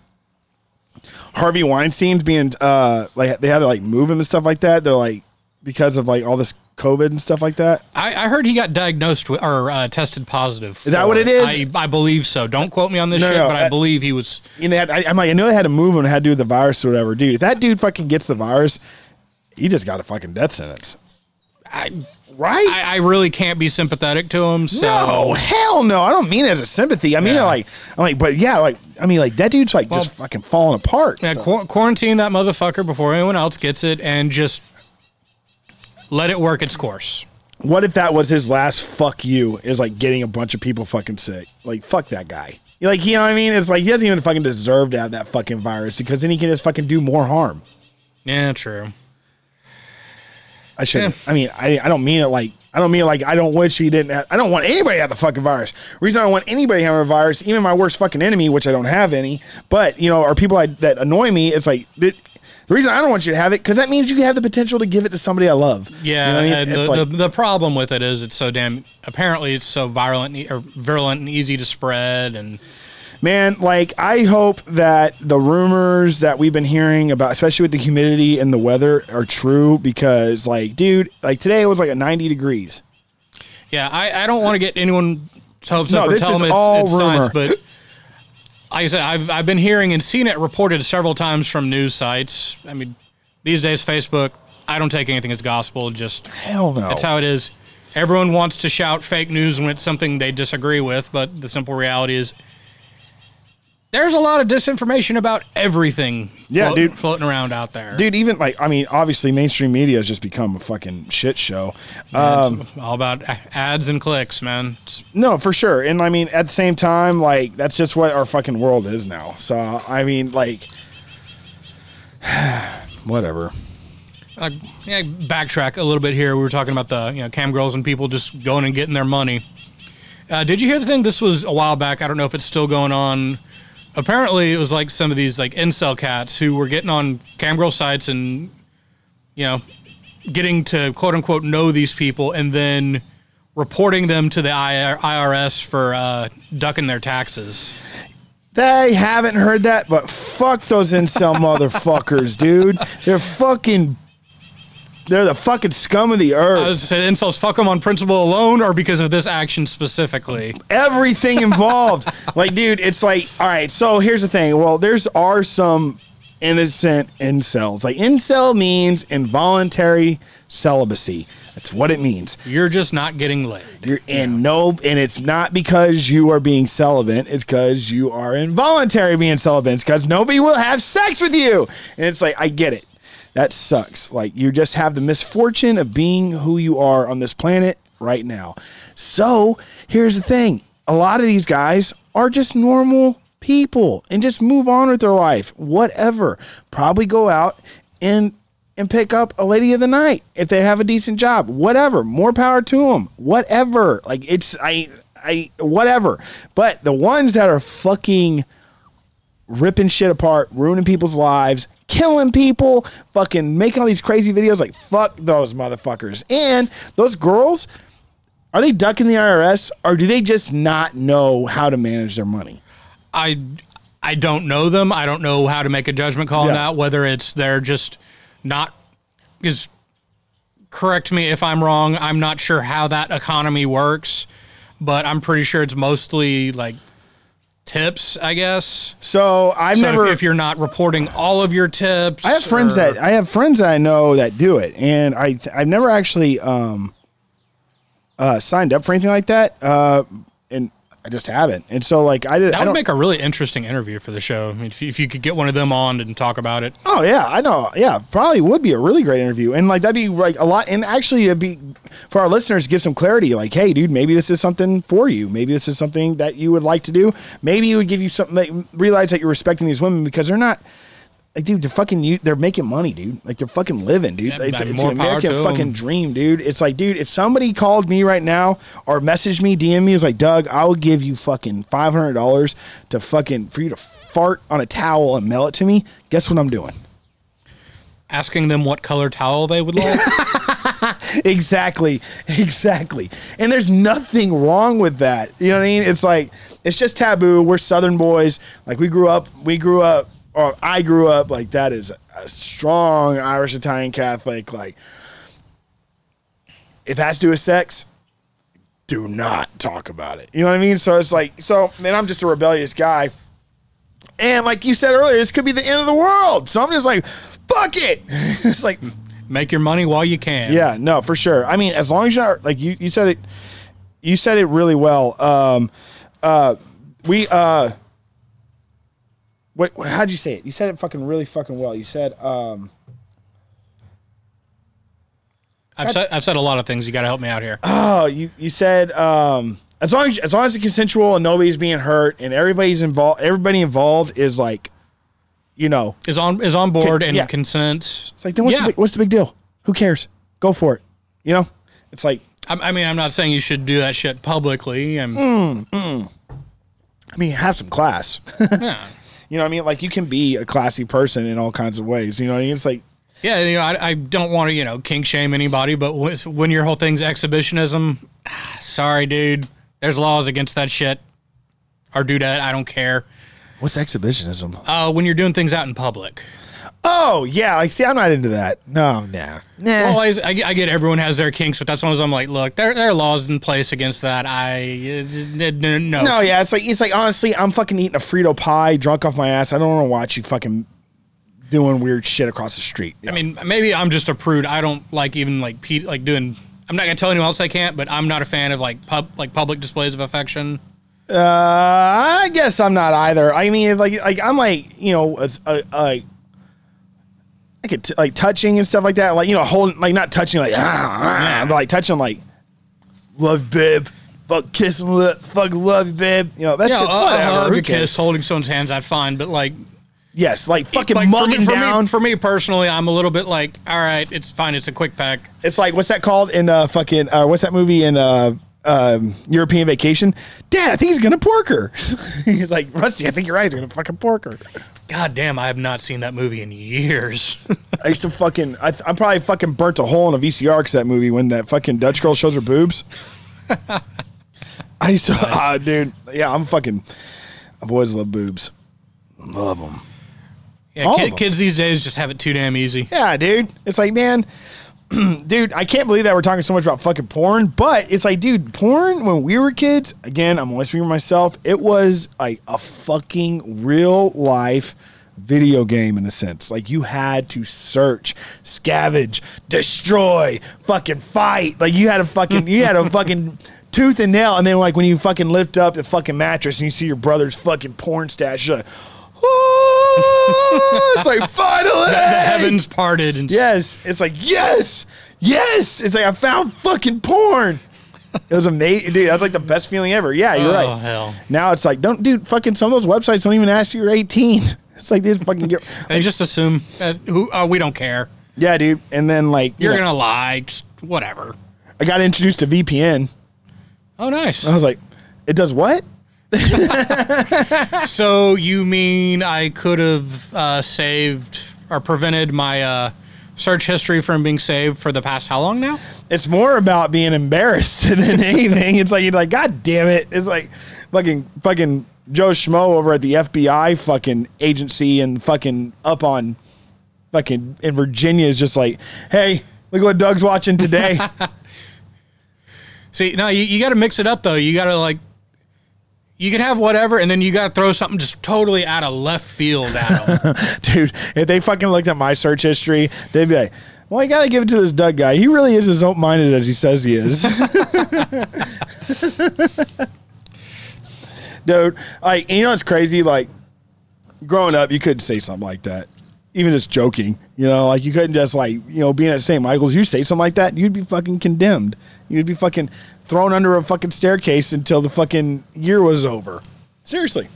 Harvey Weinstein's being uh like they had to like move him and stuff like that. They're like because of like all this COVID and stuff like that. I, I heard he got diagnosed with, or uh, tested positive. Is that what it is? I, I believe so. Don't quote me on this No, shit, no, but I I- believe he was. They had, I, I'm like, I know they had to move him had to do with the virus or whatever, dude. If that dude fucking gets the virus, he just got a fucking death sentence, I, right? I, I really can't be sympathetic to him. So no, hell no. I don't mean it as a sympathy. I mean Yeah. like, I'm like, but yeah, like, I mean, like that dude's like just fucking falling apart. Yeah, So- qu- quarantine that motherfucker before anyone else gets it, and just let it work its course. what if that was his last fuck you? Is like getting a bunch of people fucking sick. Like fuck that guy. Like you know what I mean? It's like he doesn't even fucking deserve to have that fucking virus because then he can just fucking do more harm. Yeah, true. I should. Eh. I mean, I, I don't mean it like I don't mean it like I don't wish he didn't. Have, I don't want anybody to have the fucking virus. reason I don't want anybody having a virus, even my worst fucking enemy, which I don't have any, but you know, are people I, that annoy me. It's like the, the reason I don't want you to have it because that means you have the potential to give it to somebody I love. You Yeah, know I mean? and the, like- the the problem with it is it's so damn. Apparently, it's so virulent or virulent and easy to spread, and man, like I hope that the rumors that we've been hearing about, especially with the humidity and the weather, are true. Because, like, dude, like today it was like a ninety degrees. yeah, I, I don't want to get anyone hopes No, up or tell them it's, all it's science, but like I said, I've I've been hearing and seen it reported several times from news sites. I mean, these days Facebook, I don't take anything as gospel. Just Hell no. That's how it is. Everyone wants to shout fake news when it's something they disagree with, but the simple reality is there's a lot of disinformation about everything Yeah, dude. floating around out there. dude even like i mean obviously mainstream media has just become a fucking shit show It's all about ads and clicks, man. No for sure and i mean at the same time like that's just what our fucking world is now so i mean like whatever like, yeah, backtrack a little bit here. We were talking about the you know cam girls and people just going and getting their money. Uh, did you hear the thing? This was a while back. I don't know if it's still going on. Apparently, it was like some of these like incel cats who were getting on camgirl sites and you know getting to quote unquote know these people and then reporting them to the IRS for uh, ducking their taxes. they haven't heard that but fuck those incel motherfuckers dude they're fucking they're the fucking scum of the I earth was say incels fuck them on principle alone or because of this action specifically. everything involved. like, dude, it's like, all right, so here's the thing. Well, there's are some innocent incels. Like, incel means involuntary celibacy. That's what it means. You're just not getting laid. You're in no, and it's not because you are being celibate. It's because you are involuntary being celibate. It's because nobody will have sex with you. And it's like, I get it. That sucks. Like, you just have the misfortune of being who you are on this planet right now. So, here's the thing a lot of these guys are just normal people and just move on with their life. Whatever. Probably go out and and pick up a lady of the night if they have a decent job. Whatever. More power to them. Whatever. Like it's I I whatever. But the ones that are fucking ripping shit apart, ruining people's lives, killing people, fucking making all these crazy videos like fuck those motherfuckers. And those girls are they ducking the IRS or do they just not know how to manage their money? I I don't know them. I don't know how to make a judgment call on that. Whether it's they're just not is correct me if I'm wrong. I'm not sure how that economy works, but I'm pretty sure it's mostly like tips. I guess. So I've So never. if, you're not reporting all of your tips, I have friends or- that I have friends that I know that do it, and I th- I've never actually um, uh, signed up for anything like that, uh, I just haven't. And so like I did. That would make a really interesting interview for the show. I mean, if you, if you could get one of them on and talk about it. Oh yeah, I know. Yeah, probably would be a really great interview, and like that'd be like a lot. And actually, it'd be for our listeners give some clarity. Like, hey, dude, maybe this is something for you. Maybe this is something that you would like to do. Maybe it would give you something. Like, realize that you're respecting these women because they're not. Like, dude, they're fucking you. They're making money, dude. Like, they're fucking living, dude. Yeah, it's man, it's an American fucking dream, dude. It's like, dude, if somebody called me right now or messaged me, DM me, is like, Doug, I will give you fucking five hundred dollars to fucking for you to fart on a towel and mail it to me. Guess what I'm doing? Asking them what color towel they would like. exactly exactly and there's nothing wrong with that you know what i mean it's like it's just taboo we're southern boys like we grew up we grew up or i grew up like that is a strong irish italian catholic like if it has to do with sex do not talk about it you know what i mean so it's like so man i'm just a rebellious guy and like you said earlier this could be the end of the world so i'm just like fuck it it's like Make your money while you can. yeah, no, for sure. I mean, as long as you're like you, you said it, you said it really well. Um, uh, we uh, what? How'd you say it? You said it fucking really fucking well. You said um, I've said, I've said a lot of things. You got to help me out here. oh, you you said um, as long as as long as it's consensual and nobody's being hurt and everybody's involved, everybody involved is like, you know, Is on is on board and yeah. consent. it's like then what's Yeah. the big, what's the big deal? Who cares? Go for it. You know, it's like I, I mean, I'm not saying you should do that shit publicly. I'm, Mm. I mean, have some class. yeah. You know what I mean? Like you can be a classy person in all kinds of ways. You know what I mean? It's like Yeah, you know, I, I don't want to, you know, kink shame anybody, but when, when your whole thing's exhibitionism, sorry, dude. There's laws against that shit. Or do that. I don't care. what's exhibitionism? Uh, when you're doing things out in public. Oh yeah, like see, I'm not into that. No, nah, nah. Well, I, I I get everyone has their kinks, but that's one of those I'm like, look, there, there are laws in place against that. I, uh, no. no, yeah, it's like it's like honestly, I'm fucking eating a Frito pie, drunk off my ass. I don't want to watch you fucking doing weird shit across the street. I mean, maybe I'm just a prude. I don't like even like pe- like doing. I'm not gonna tell anyone else I can't, but I'm not a fan of like pub like public displays of affection. Uh, I guess I'm not either. I mean, if, like, like I'm like, you know, it's uh, like, I could t- like touching and stuff like that. Like, you know, holding, like not touching, like, ah, ah, but like touching, like, love, babe, fuck, kissing, li- fuck, love, babe. You know, that's Yeah, shit, a whatever. hug, a kiss, holding someone's hands, I'd fine. But like, Yes, like fucking like for mugging me, for down. Me, for me personally, I'm a little bit like, all right, it's fine. It's a quick pack. it's like what's that called in uh fucking uh what's that movie in uh um, European Vacation? Dad, I think he's gonna pork her. he's like Rusty. I think you're right. He's gonna fucking pork her. God damn, I have not seen that movie in years. I used to fucking. I, I probably fucking burnt a hole in a VCR because that movie when that fucking Dutch girl shows her boobs. I used to, ah, dude. Yeah, I'm fucking. I've always loved boobs. Love them. yeah, All kid, of 'em. kids these days just have it too damn easy. Yeah, dude. It's like, man, dude, I can't believe that we're talking so much about fucking porn, but it's like, dude, porn when we were kids, again, I'm only speaking for myself, it was like a fucking real life video game in a sense. Like you had to search, scavenge, destroy, fucking fight. Like you had a fucking you had a fucking tooth and nail, and then like when you fucking lift up the fucking mattress and you see your brother's fucking porn stash, you're like, oh, it's like finally The heavens parted and Yes, it's like yes, yes. It's like I found fucking porn. It was amazing, dude. That's like the best feeling ever. Yeah, you're Oh, right. hell. Now it's like, don't, dude. Fucking some of those websites don't even ask you you're 18. It's like these fucking get, They just assume that who oh, we don't care. yeah, dude. And then like, you You're know, gonna lie, just whatever. I got introduced to VPN. Oh, nice. I was like, it does what? So you mean I could have uh, saved or prevented my uh, search history from being saved for the past how long now? It's more about being embarrassed than anything. It's like you're like, God damn it! It's like fucking fucking Joe Schmo over at the FBI fucking agency and fucking up on fucking in Virginia is just like, hey, look what Doug's watching today. See, no, you, you got to mix it up though. You got to like, you can have whatever, and then you got to throw something just totally out of left field at them. Dude, if they fucking looked at my search history, they'd be like, well, you got to give it to this Doug guy. He really is as open minded as he says he is. Dude, like, you know what's crazy? Like, growing up, you couldn't say something like that. Even just joking, you know, like you couldn't just like, you know, being at St. Michael's, you say something like that, you'd be fucking condemned. You'd be fucking thrown under a fucking staircase until the fucking year was over. Seriously.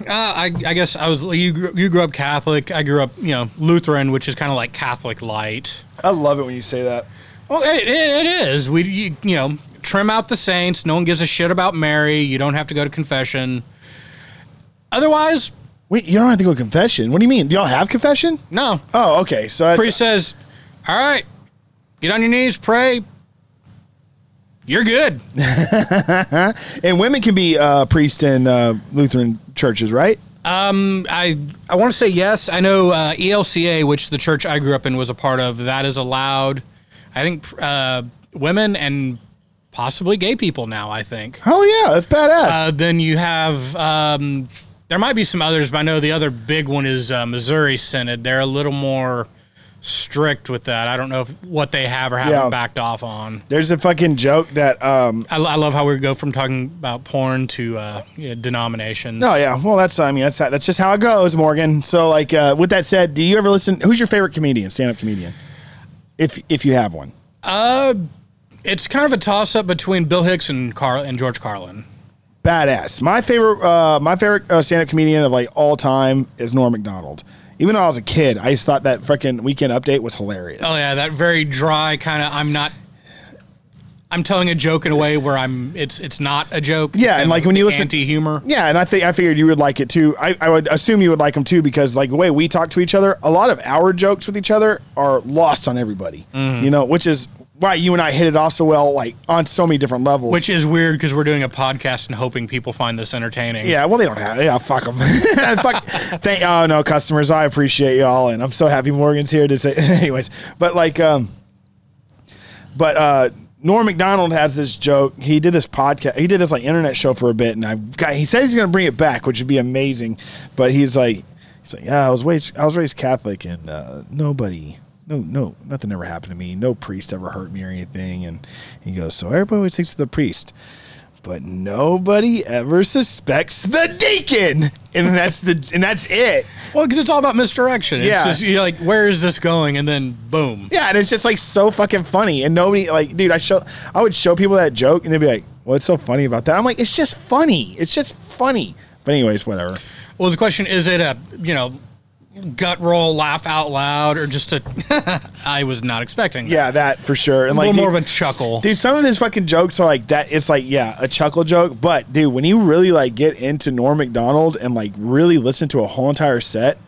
Uh, I, I guess I was you. Grew, you grew up Catholic. I grew up, you know, Lutheran, which is kind of like Catholic light. I love it when you say that. Well, it, it is. We, you, you know, trim out the saints. No one gives a shit about Mary. You don't have to go to confession. Otherwise, Wait, you don't have to go to confession. What do you mean? Do y'all have confession? no. Oh, okay. So that's, Priest says, "All right, get on your knees, pray. You're good." and women can be uh, priests in uh, Lutheran churches, right? I I want to say yes. I know uh, ELCA, which the church I grew up in was a part of, that is allowed. I think uh, women and possibly gay people now. I think. Oh yeah, that's badass. Uh, then you have um, there might be some others, but I know the other big one is uh, Missouri Synod. They're a little more strict with that. I don't know if, what they have or haven't Yeah. backed off on. There's a fucking joke that. Um, I, I love how we go from talking about porn to uh, yeah, denominations. oh yeah, well that's I mean that's that's just how it goes, Morgan. So like uh, with that said, do you ever listen? Who's your favorite comedian, stand up comedian? If if you have one, Uh, It's kind of a toss up between Bill Hicks and Carl and George Carlin. badass. My favorite uh, my favorite uh, stand up comedian of like all time is Norm Macdonald. Even though I was a kid, I just thought that freaking weekend update was hilarious. Oh yeah, that very dry kind of. I'm not. I'm telling a joke in a way where I'm. It's it's not a joke. Yeah, and, like, when you listen- anti humor. Yeah, and I think I figured you would like it too. I, I would assume you would like them too because like the way we talk to each other, a lot of our jokes with each other are lost on everybody. Mm-hmm. You know, which is why you and I hit it off so well, like on so many different levels. Which is weird because we're doing a podcast and hoping people find this entertaining. yeah, well they don't have. Yeah, fuck them. fuck. Thank. Oh no, customers, I appreciate y'all, and I'm so happy Morgan's here to say. Anyways, but like, um, but uh. Norm Macdonald has this joke. He did this podcast. He did this like internet show for a bit, and I got. He says he's going to bring it back, which would be amazing. But he's like, he's like, yeah, I was raised, I was raised Catholic, and uh, nobody, no, no, nothing ever happened to me. No priest ever hurt me or anything. And he goes, so everybody always thinks of the priest, but nobody ever suspects the deacon, and that's the, and that's it. Well, because it's all about misdirection. It's Yeah. just you're like, where is this going? And then boom. Yeah, and it's just like so fucking funny. And nobody like, dude, I show I would show people that joke and they'd be like, What's so funny about that? I'm like, it's just funny. It's just funny. But anyways, whatever. Well, the question is it a you know gut roll, laugh out loud, or just a I was not expecting. that. Yeah, that for sure. And a little like more of a chuckle. dude, some of his fucking jokes are like that. It's like, yeah, a chuckle joke. But dude, when you really like get into Norm Macdonald and like really listen to a whole entire set,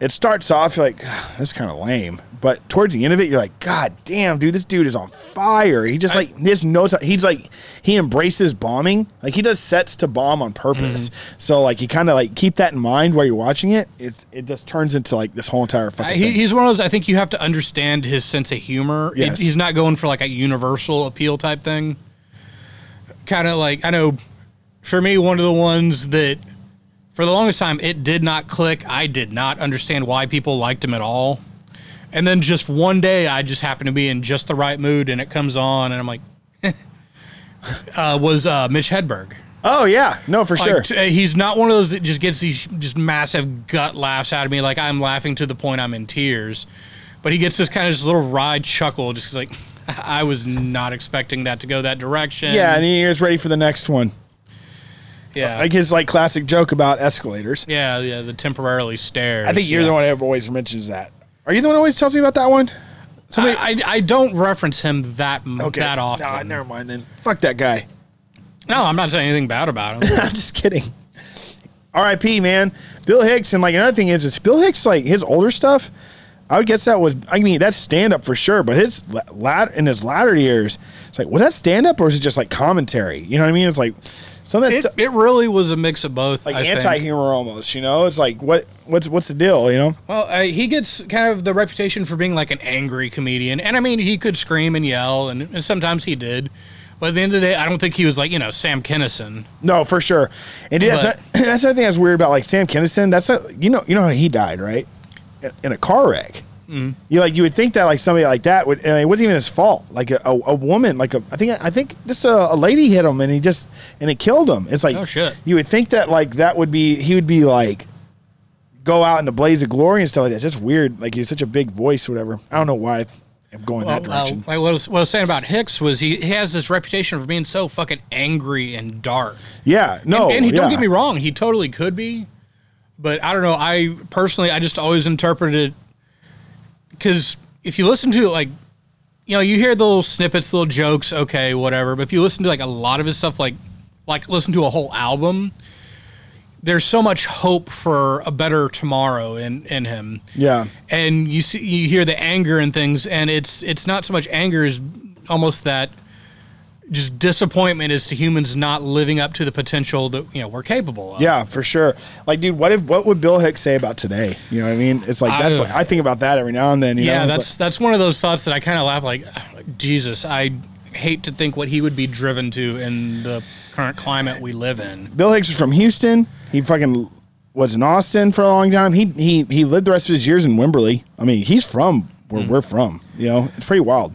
it starts off like, "Ugh, that's kind of lame. But towards the end of it, you're like, God damn, dude, this dude is on fire. He just like this knows he's like he embraces bombing. Like he does sets to bomb on purpose. Mm-hmm. So like you kind of like keep that in mind while you're watching it. It's it just turns into like this whole entire fucking Uh, he, thing. he's one of those. I think you have to understand his sense of humor. Yes. he's not going for like a universal appeal type thing. Kind of like I know, for me, one of the ones that for the longest time it did not click. I did not understand why people liked him at all. And then just one day, I just happened to be in just the right mood, and it comes on, and I'm like, uh, was uh, Mitch Hedberg. oh yeah, no for Like, sure. t- uh, he's not one of those that just gets these just massive gut laughs out of me. Like I'm laughing to the point I'm in tears, but he gets this kind of just little wry chuckle, just like I was not expecting that to go that direction. yeah, and he's ready for the next one. yeah, Like his like classic joke about escalators. yeah, yeah. The temporarily stairs. I think you're yeah. the one who always mentions that. Are you the one who always tells me about that one? Somebody. I, I, I don't reference him that okay. that often. Nah, never mind then. Fuck that guy. No, I'm not saying anything bad about him. I'm just kidding. R.I.P. Man, Bill Hicks, and like another thing is, is Bill Hicks like his older stuff. I would guess that was. I mean, that's stand up for sure. But his la- lat in his latter years, it's like was that stand up or is it just like commentary? You know what I mean? It's like that It, it really was a mix of both. like I anti humor almost. You know, it's like what what's what's the deal? You know? Well, uh, he gets kind of the reputation for being like an angry comedian, and I mean, he could scream and yell, and, and sometimes he did. But at the end of the day, I don't think he was like you know Sam Kinison. No, for sure. And that's But- not, that's the thing that's weird about like Sam Kinison. That's a, you know you know how he died right in a car wreck. Mm-hmm. You like you would think that like somebody like that would and it wasn't even his fault. Like a, a, a woman, like a I think I think just a, a lady hit him and he just and it killed him. It's like Oh, shit. You would think that like that would be he would be like go out in a blaze of glory and stuff like that. Just weird. Like he's such a big voice, or whatever. I don't know why I'm going that Well, uh, direction. like what I, was, what I was saying about Hicks was he, he has this reputation for being so fucking angry and dark. yeah, no, and, and he, yeah. don't get me wrong, he totally could be, but I don't know. I personally, I just always interpreted it because if you listen to it, like, you know, you hear the little snippets, little jokes, okay, whatever. But if you listen to like a lot of his stuff, like, like listen to a whole album, there's so much hope for a better tomorrow in in him Yeah, and you see you hear the anger and things and it's it's not so much anger as almost that just disappointment as to humans not living up to the potential that you know we're capable of Yeah, for sure. Like, dude, what if what would Bill Hicks say about today? You know what I mean? It's like that's I- like I think about that every now and then. You yeah know? That's that's one of those thoughts that i kind of laugh like jesus i hate to think what he would be driven to in the current climate we live in Bill Hicks is from Houston. He fucking was in Austin for a long time. He he he lived the rest of his years in Wimberley. I mean, he's from where Hmm. we're from. You know, it's pretty wild.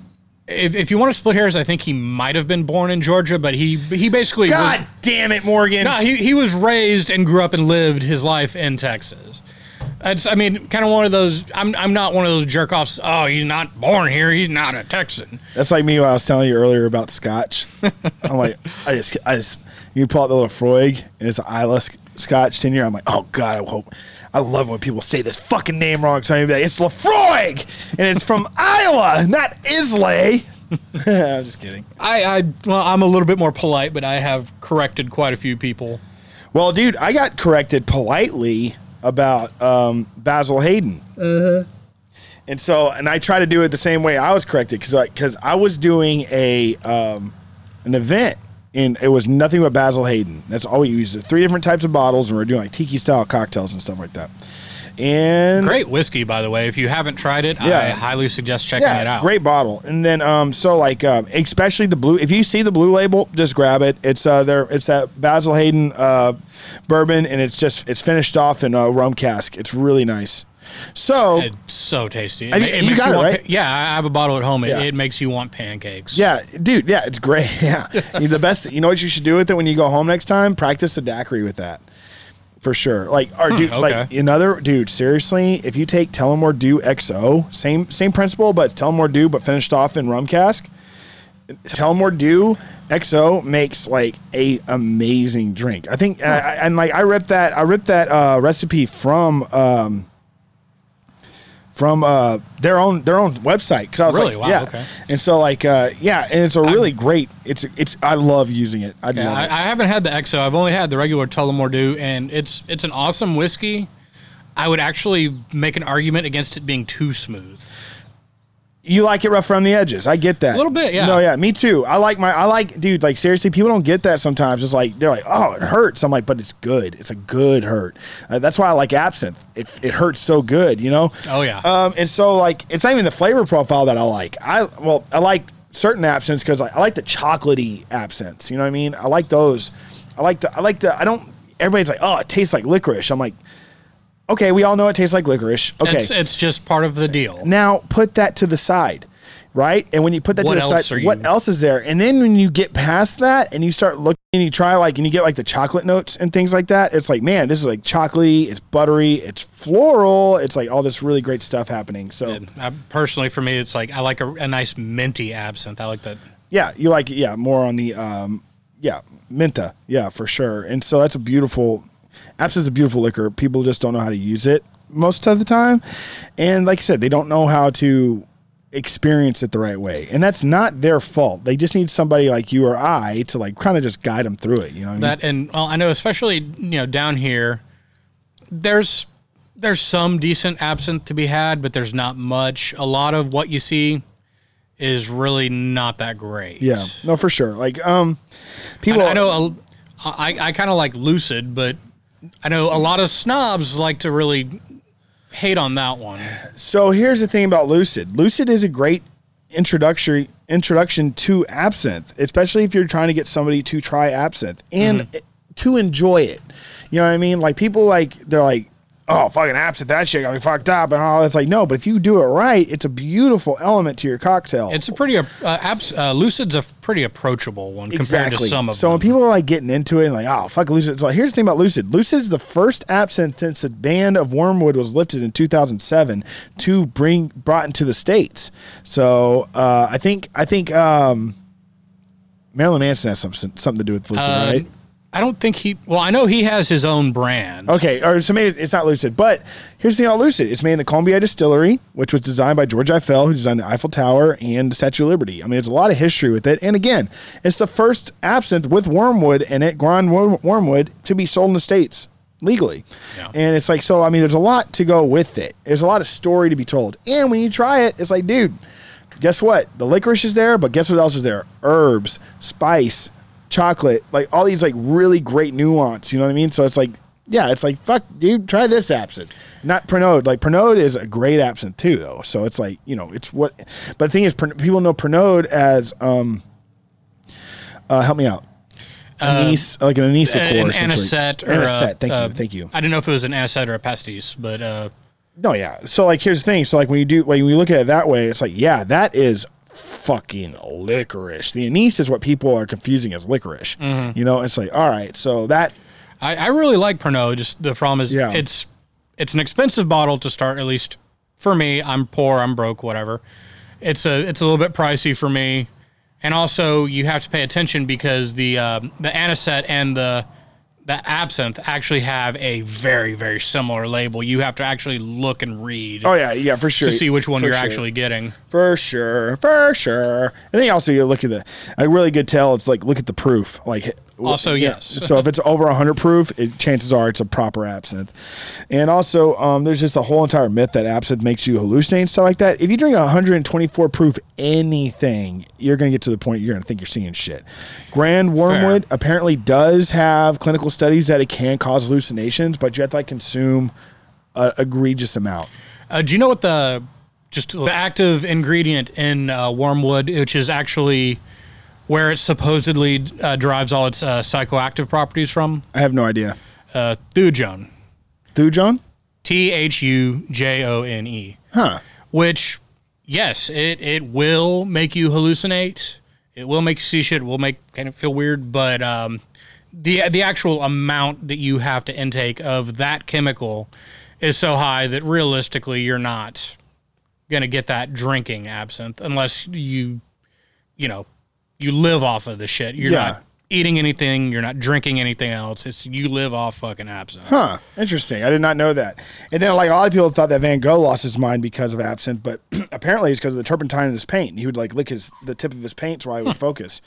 If, if you want to split hairs i think he might have been born in georgia but he he basically was, God damn it, Morgan. No, he, he was raised and grew up and lived his life in Texas. It's, I mean, kind of one of those. I'm, I'm not one of those jerk offs. Oh, he's not born here. He's not a Texan. That's like me when I was telling you earlier about Scotch. I'm like, I just, I just, you pull out the little Freud and it's an Islay Scotch tin here. I'm like, oh God, I hope, I love when people say this fucking name wrong. So I'm like, it's Lafroig and it's from Iowa, not Islay. I'm just kidding. I, I, well, I'm a little bit more polite, but I have corrected quite a few people. Well, dude, I got corrected politely about um, Basil Hayden. And so, and I try to do it the same way I was corrected because because I, was doing a um, an event and it was nothing but Basil Hayden. That's all we used. Three different types of bottles, and we are doing like tiki style cocktails and stuff like that. And Great whiskey, by the way. If you haven't tried it, I highly suggest checking it out. Great bottle. And then um so like um especially the blue if you see the blue label, just grab it. It's uh there it's that Basil Hayden uh bourbon and it's just it's finished off in a rum cask. It's really nice. So It's so tasty. It, I mean, it you got it, right? pa- yeah, I have a bottle at home. It, Yeah. it makes you want pancakes. yeah, dude, yeah, it's great. Yeah. the best you know what you should do with it when you go home next time? Practice a daiquiri with that. For sure. Like or dude like Hmm, another dude, seriously, if you take Tullamore Dew XO, same same principle, but it's Tullamore Dew but finished off in rum cask. Tullamore Dew XO makes like a amazing drink. I think, and, I, and like I ripped that, I ripped that uh, recipe from um, from uh, their own their own website because I was Really? like, Wow, yeah, okay. and so like uh, yeah, and it's a really great. It's it's I love using it. I Yeah, love I, it. I haven't had the XO. I've only had the regular Tullamore Dew, and it's it's an awesome whiskey. I would actually make an argument against it being too smooth. You like it rough around the edges. I get that. A little bit, yeah. No, yeah, me too. I like my, I like, dude, like seriously, people don't get that sometimes. It's like, they're like, oh, it hurts. I'm like, but it's good. It's a good hurt. Uh, that's why I like absinthe. It, it hurts so good, you know? Oh, yeah. Um, and so like, it's not even the flavor profile that I like. I, well, I like certain absinthes because like, I like the chocolatey absinthes. You know what I mean? I like those. I like the, I like the, I don't, everybody's like, oh, it tastes like licorice. I'm like, okay, we all know it tastes like licorice. Okay. It's, it's just part of the deal. Now put that to the side, right? And when you put that What to the else side, are what else is there? And then when you get past that and you start looking and you try like and you get like the chocolate notes and things like that, it's like, man, this is like chocolatey, it's buttery, it's floral, it's like all this really great stuff happening. So I, personally, for me, it's like I like a, a nice minty absinthe. I like that. yeah, you like yeah, more on the um yeah, Minta. Yeah, for sure. And so that's a beautiful absinthe's a beautiful liquor. People just don't know how to use it most of the time. And like I said, they don't know how to experience it the right way. And that's not their fault. They just need somebody like you or I to like kind of just guide them through it, you know what I mean? That and well, I know especially you know down here, there's there's some decent absinthe to be had, but there's not much. A lot of what you see is really not that great. Yeah, no, for sure. Like, um, people. I, I know. a- I I kind of like Lucid, but I know a lot of snobs like to really hate on that one. So here's the thing about Lucid. Lucid is a great introductory introduction to absinthe, especially if you're trying to get somebody to try absinthe and Mm-hmm. to enjoy it. You know what I mean? Like people like they're like, oh fucking absinthe, that shit got me fucked up and all. It's like no, but if you do it right, it's a beautiful element to your cocktail. It's a pretty uh, abs, uh, Lucid's a pretty approachable one compared to some of them. so them. when people are like getting into it and like, oh fuck Lucid, so here's the thing about Lucid. Lucid's the first absinthe since the ban of wormwood was lifted in 2007 to bring brought into the states. So uh, I think I think um, Marilyn Manson has some, something to do with Lucid, Uh, right? I don't think he. Well, I know he has his own brand. Okay, or so maybe it's not Lucid, but here's the thing about Lucid. It's made in the Colombier Distillery, which was designed by George Eiffel, who designed the Eiffel Tower and the Statue of Liberty. I mean, there's a lot of history with it. And again, it's the first absinthe with wormwood in it, ground wormwood, to be sold in the States legally. Yeah. And it's like, so, I mean, there's a lot to go with it. There's a lot of story to be told. And when you try it, it's like, dude, guess what? The licorice is there, but guess what else is there? Herbs, spice, chocolate, like all these like really great nuance. You know what I mean? So it's like, yeah, it's like fuck, dude, try this absinthe. Not Pernod. Like Pernod is a great absinthe too, though. So it's like you know, it's what. But the thing is, people know Pernod as um. Uh, help me out. Anise, like an anise Uh, an essentially. anisette or anisette. Thank uh, you, thank you. I don't know if it was an anisette or a pastis, but uh, No, yeah. So like, here's the thing. So like, when you do, when you look at it that way, it's like, yeah, that is fucking licorice. The anise is what people are confusing as licorice. Mm-hmm. You know, it's like, all right, so that I, I really like Pernod. Just the problem is Yeah. it's it's an expensive bottle to start. At least for me, I'm poor, I'm broke, whatever. It's a it's a little bit pricey for me, and also you have to pay attention because the um, the anisette and the the absinthe actually have a very very similar label. You have to actually look and read Oh yeah, yeah, for sure. to see which one For you're sure. actually getting. For sure, for sure. And then also you look at the a really good tell. It's like look at the proof. Like Also, yeah. yes. so if it's over hundred proof, it, chances are it's a proper absinthe. And also, um, there's just a whole entire myth that absinthe makes you hallucinate and stuff like that. If you drink 124 proof anything, you're gonna get to the point you're gonna think you're seeing shit. Grand Wormwood apparently does have clinical studies that it can cause hallucinations, but you have to like consume a egregious amount. Uh, do you know what the just the active ingredient in uh, wormwood, which is actually where it supposedly uh, derives all its uh, psychoactive properties from? I have no idea. Uh, thujone, Thujon? T H U J O N E. Huh. Which, yes, it it will make you hallucinate. It will make you see shit. It will make kind of feel weird, but um, the the actual amount that you have to intake of that chemical is so high that realistically you're not gonna get that drinking absinthe unless you you know you live off of the shit. You're Yeah. not eating anything. You're not drinking anything else. It's you live off fucking absinthe. Huh. Interesting. I did not know that. And then, like, a lot of people thought that Van Gogh lost his mind because of absinthe, but apparently it's because of the turpentine in his paint. He would, like, lick his the tip of his paint while he would focus.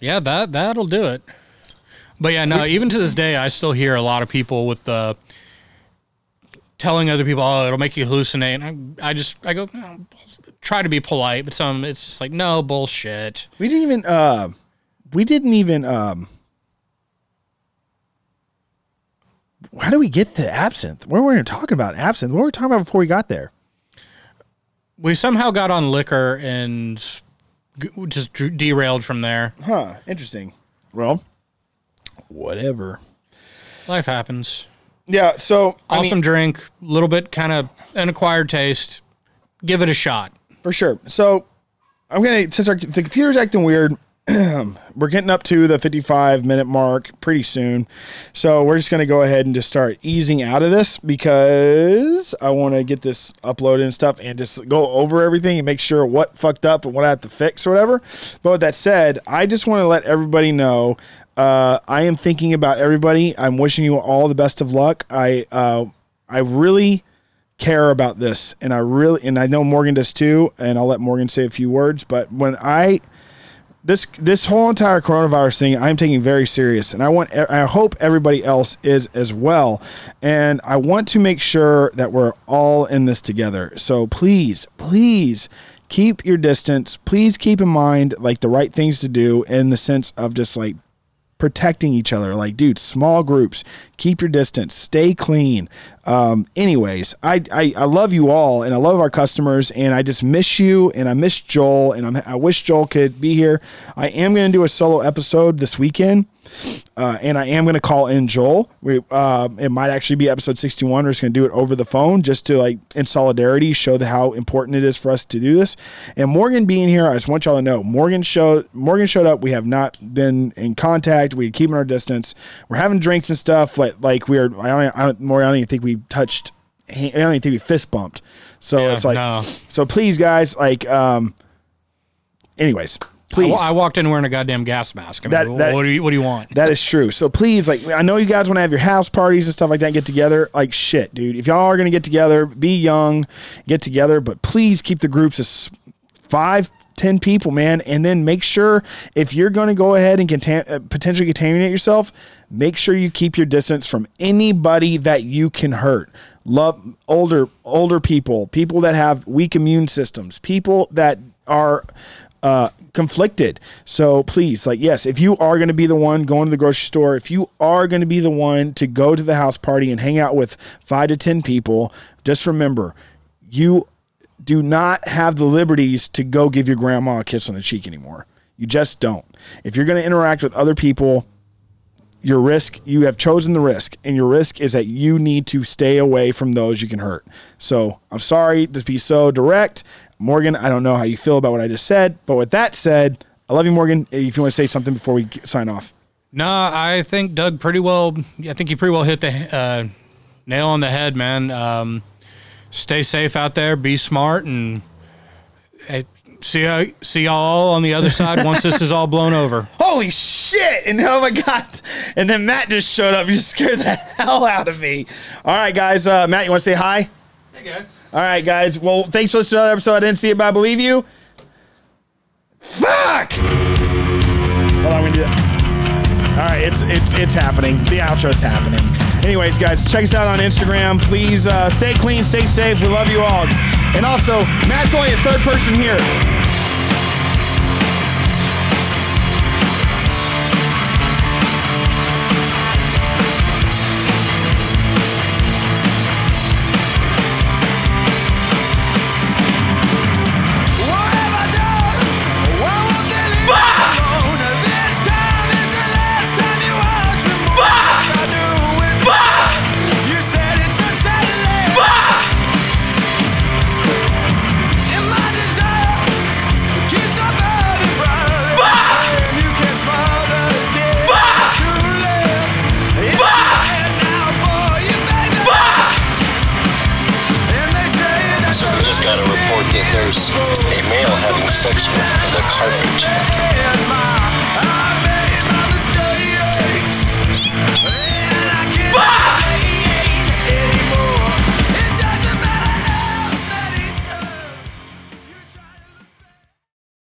Yeah, that that'll do it. But yeah, no. Even to this day, I still hear a lot of people with the telling other people, "Oh, it'll make you hallucinate." And I, I just I go "No, try to be polite, but some it's just like no bullshit. We didn't even, uh, we didn't even, um, how do we get the absinthe? What were we talking about? Absinthe. What were we talking about before we got there? We somehow got on liquor and just derailed from there. Huh. Interesting. Well, whatever. Life happens. Yeah. So, I mean- Awesome drink, a little bit kind of an acquired taste. Give it a shot. For sure. So I'm gonna since our the computer's acting weird, we're getting up to the 55 minute mark pretty soon. So we're just gonna go ahead and just start easing out of this because I want to get this uploaded and stuff and just go over everything and make sure what fucked up and what I have to fix or whatever. But with that said, I just want to let everybody know. Uh, I am thinking about everybody. I'm wishing you all the best of luck. I uh, I really care about this and I really and I know Morgan does too and I'll let Morgan say a few words but when I this this whole entire coronavirus thing I'm taking very serious, and I want I hope everybody else is as well, and I want to make sure that we're all in this together. So please, please keep your distance. Please keep in mind like the right things to do in the sense of just like protecting each other. Like, dude, small groups, keep your distance, stay clean. Um, anyways, I, I, I love you all and I love our customers and I just miss you and I miss Joel and I'm, I wish Joel could be here. I am going to do a solo episode this weekend. Uh, and I am going to call in Joel. We, uh, it might actually be episode 61. We're just going to do it over the phone just to like in solidarity show the, how important it is for us to do this. And Morgan being here, I just want y'all to know Morgan showed Morgan showed up. We have not been in contact. We're keeping our distance. We're having drinks and stuff. but, like we're I don't, I don't Morgan. I don't even think we touched. I don't even think we fist bumped. So Yeah, it's like no. so. Please, guys. Like um. Anyways, please. wa- I walked in wearing a goddamn gas mask. I mean, That- that- what do you What do you want? That is true. So please, like, I know you guys want to have your house parties and stuff like that, get together. Like, shit, dude. If y'all are gonna get together, be young, get together, but please keep the groups as five, ten people, man, and then make sure if you're going to go ahead and contam- uh, potentially contaminate yourself, make sure you keep your distance from anybody that you can hurt. Love older older people, people that have weak immune systems, people that are uh, conflicted. So please, like, yes, if you are going to be the one going to the grocery store, if you are going to be the one to go to the house party and hang out with five to 10 people, just remember you do not have the liberties to go give your grandma a kiss on the cheek anymore. You just don't. If you're going to interact with other people, your risk, you have chosen the risk, and your risk is that you need to stay away from those you can hurt. So I'm sorry to be so direct. Morgan, I don't know how you feel about what I just said, but with that said, I love you, Morgan. If you want to say something before we sign off. No, I think Doug pretty well. I think he pretty well hit the uh, nail on the head, man. Um, stay safe out there. Be smart, and hey, see ya- see y'all on the other side once this is all blown over. Holy shit! And oh my god! And then Matt just showed up. You scared the hell out of me. All right, guys. Uh, Matt, you want to say hi? Hey guys. All right, guys. Well, thanks for listening to another episode. I didn't see it, but I believe you. Fuck! Hold on, gonna do that. All right, it's it's it's happening. The outro's happening. Anyways, guys, check us out on Instagram. Please uh, stay clean, stay safe. We love you all. And also, Matt's only a third person here. Sex with the carpet.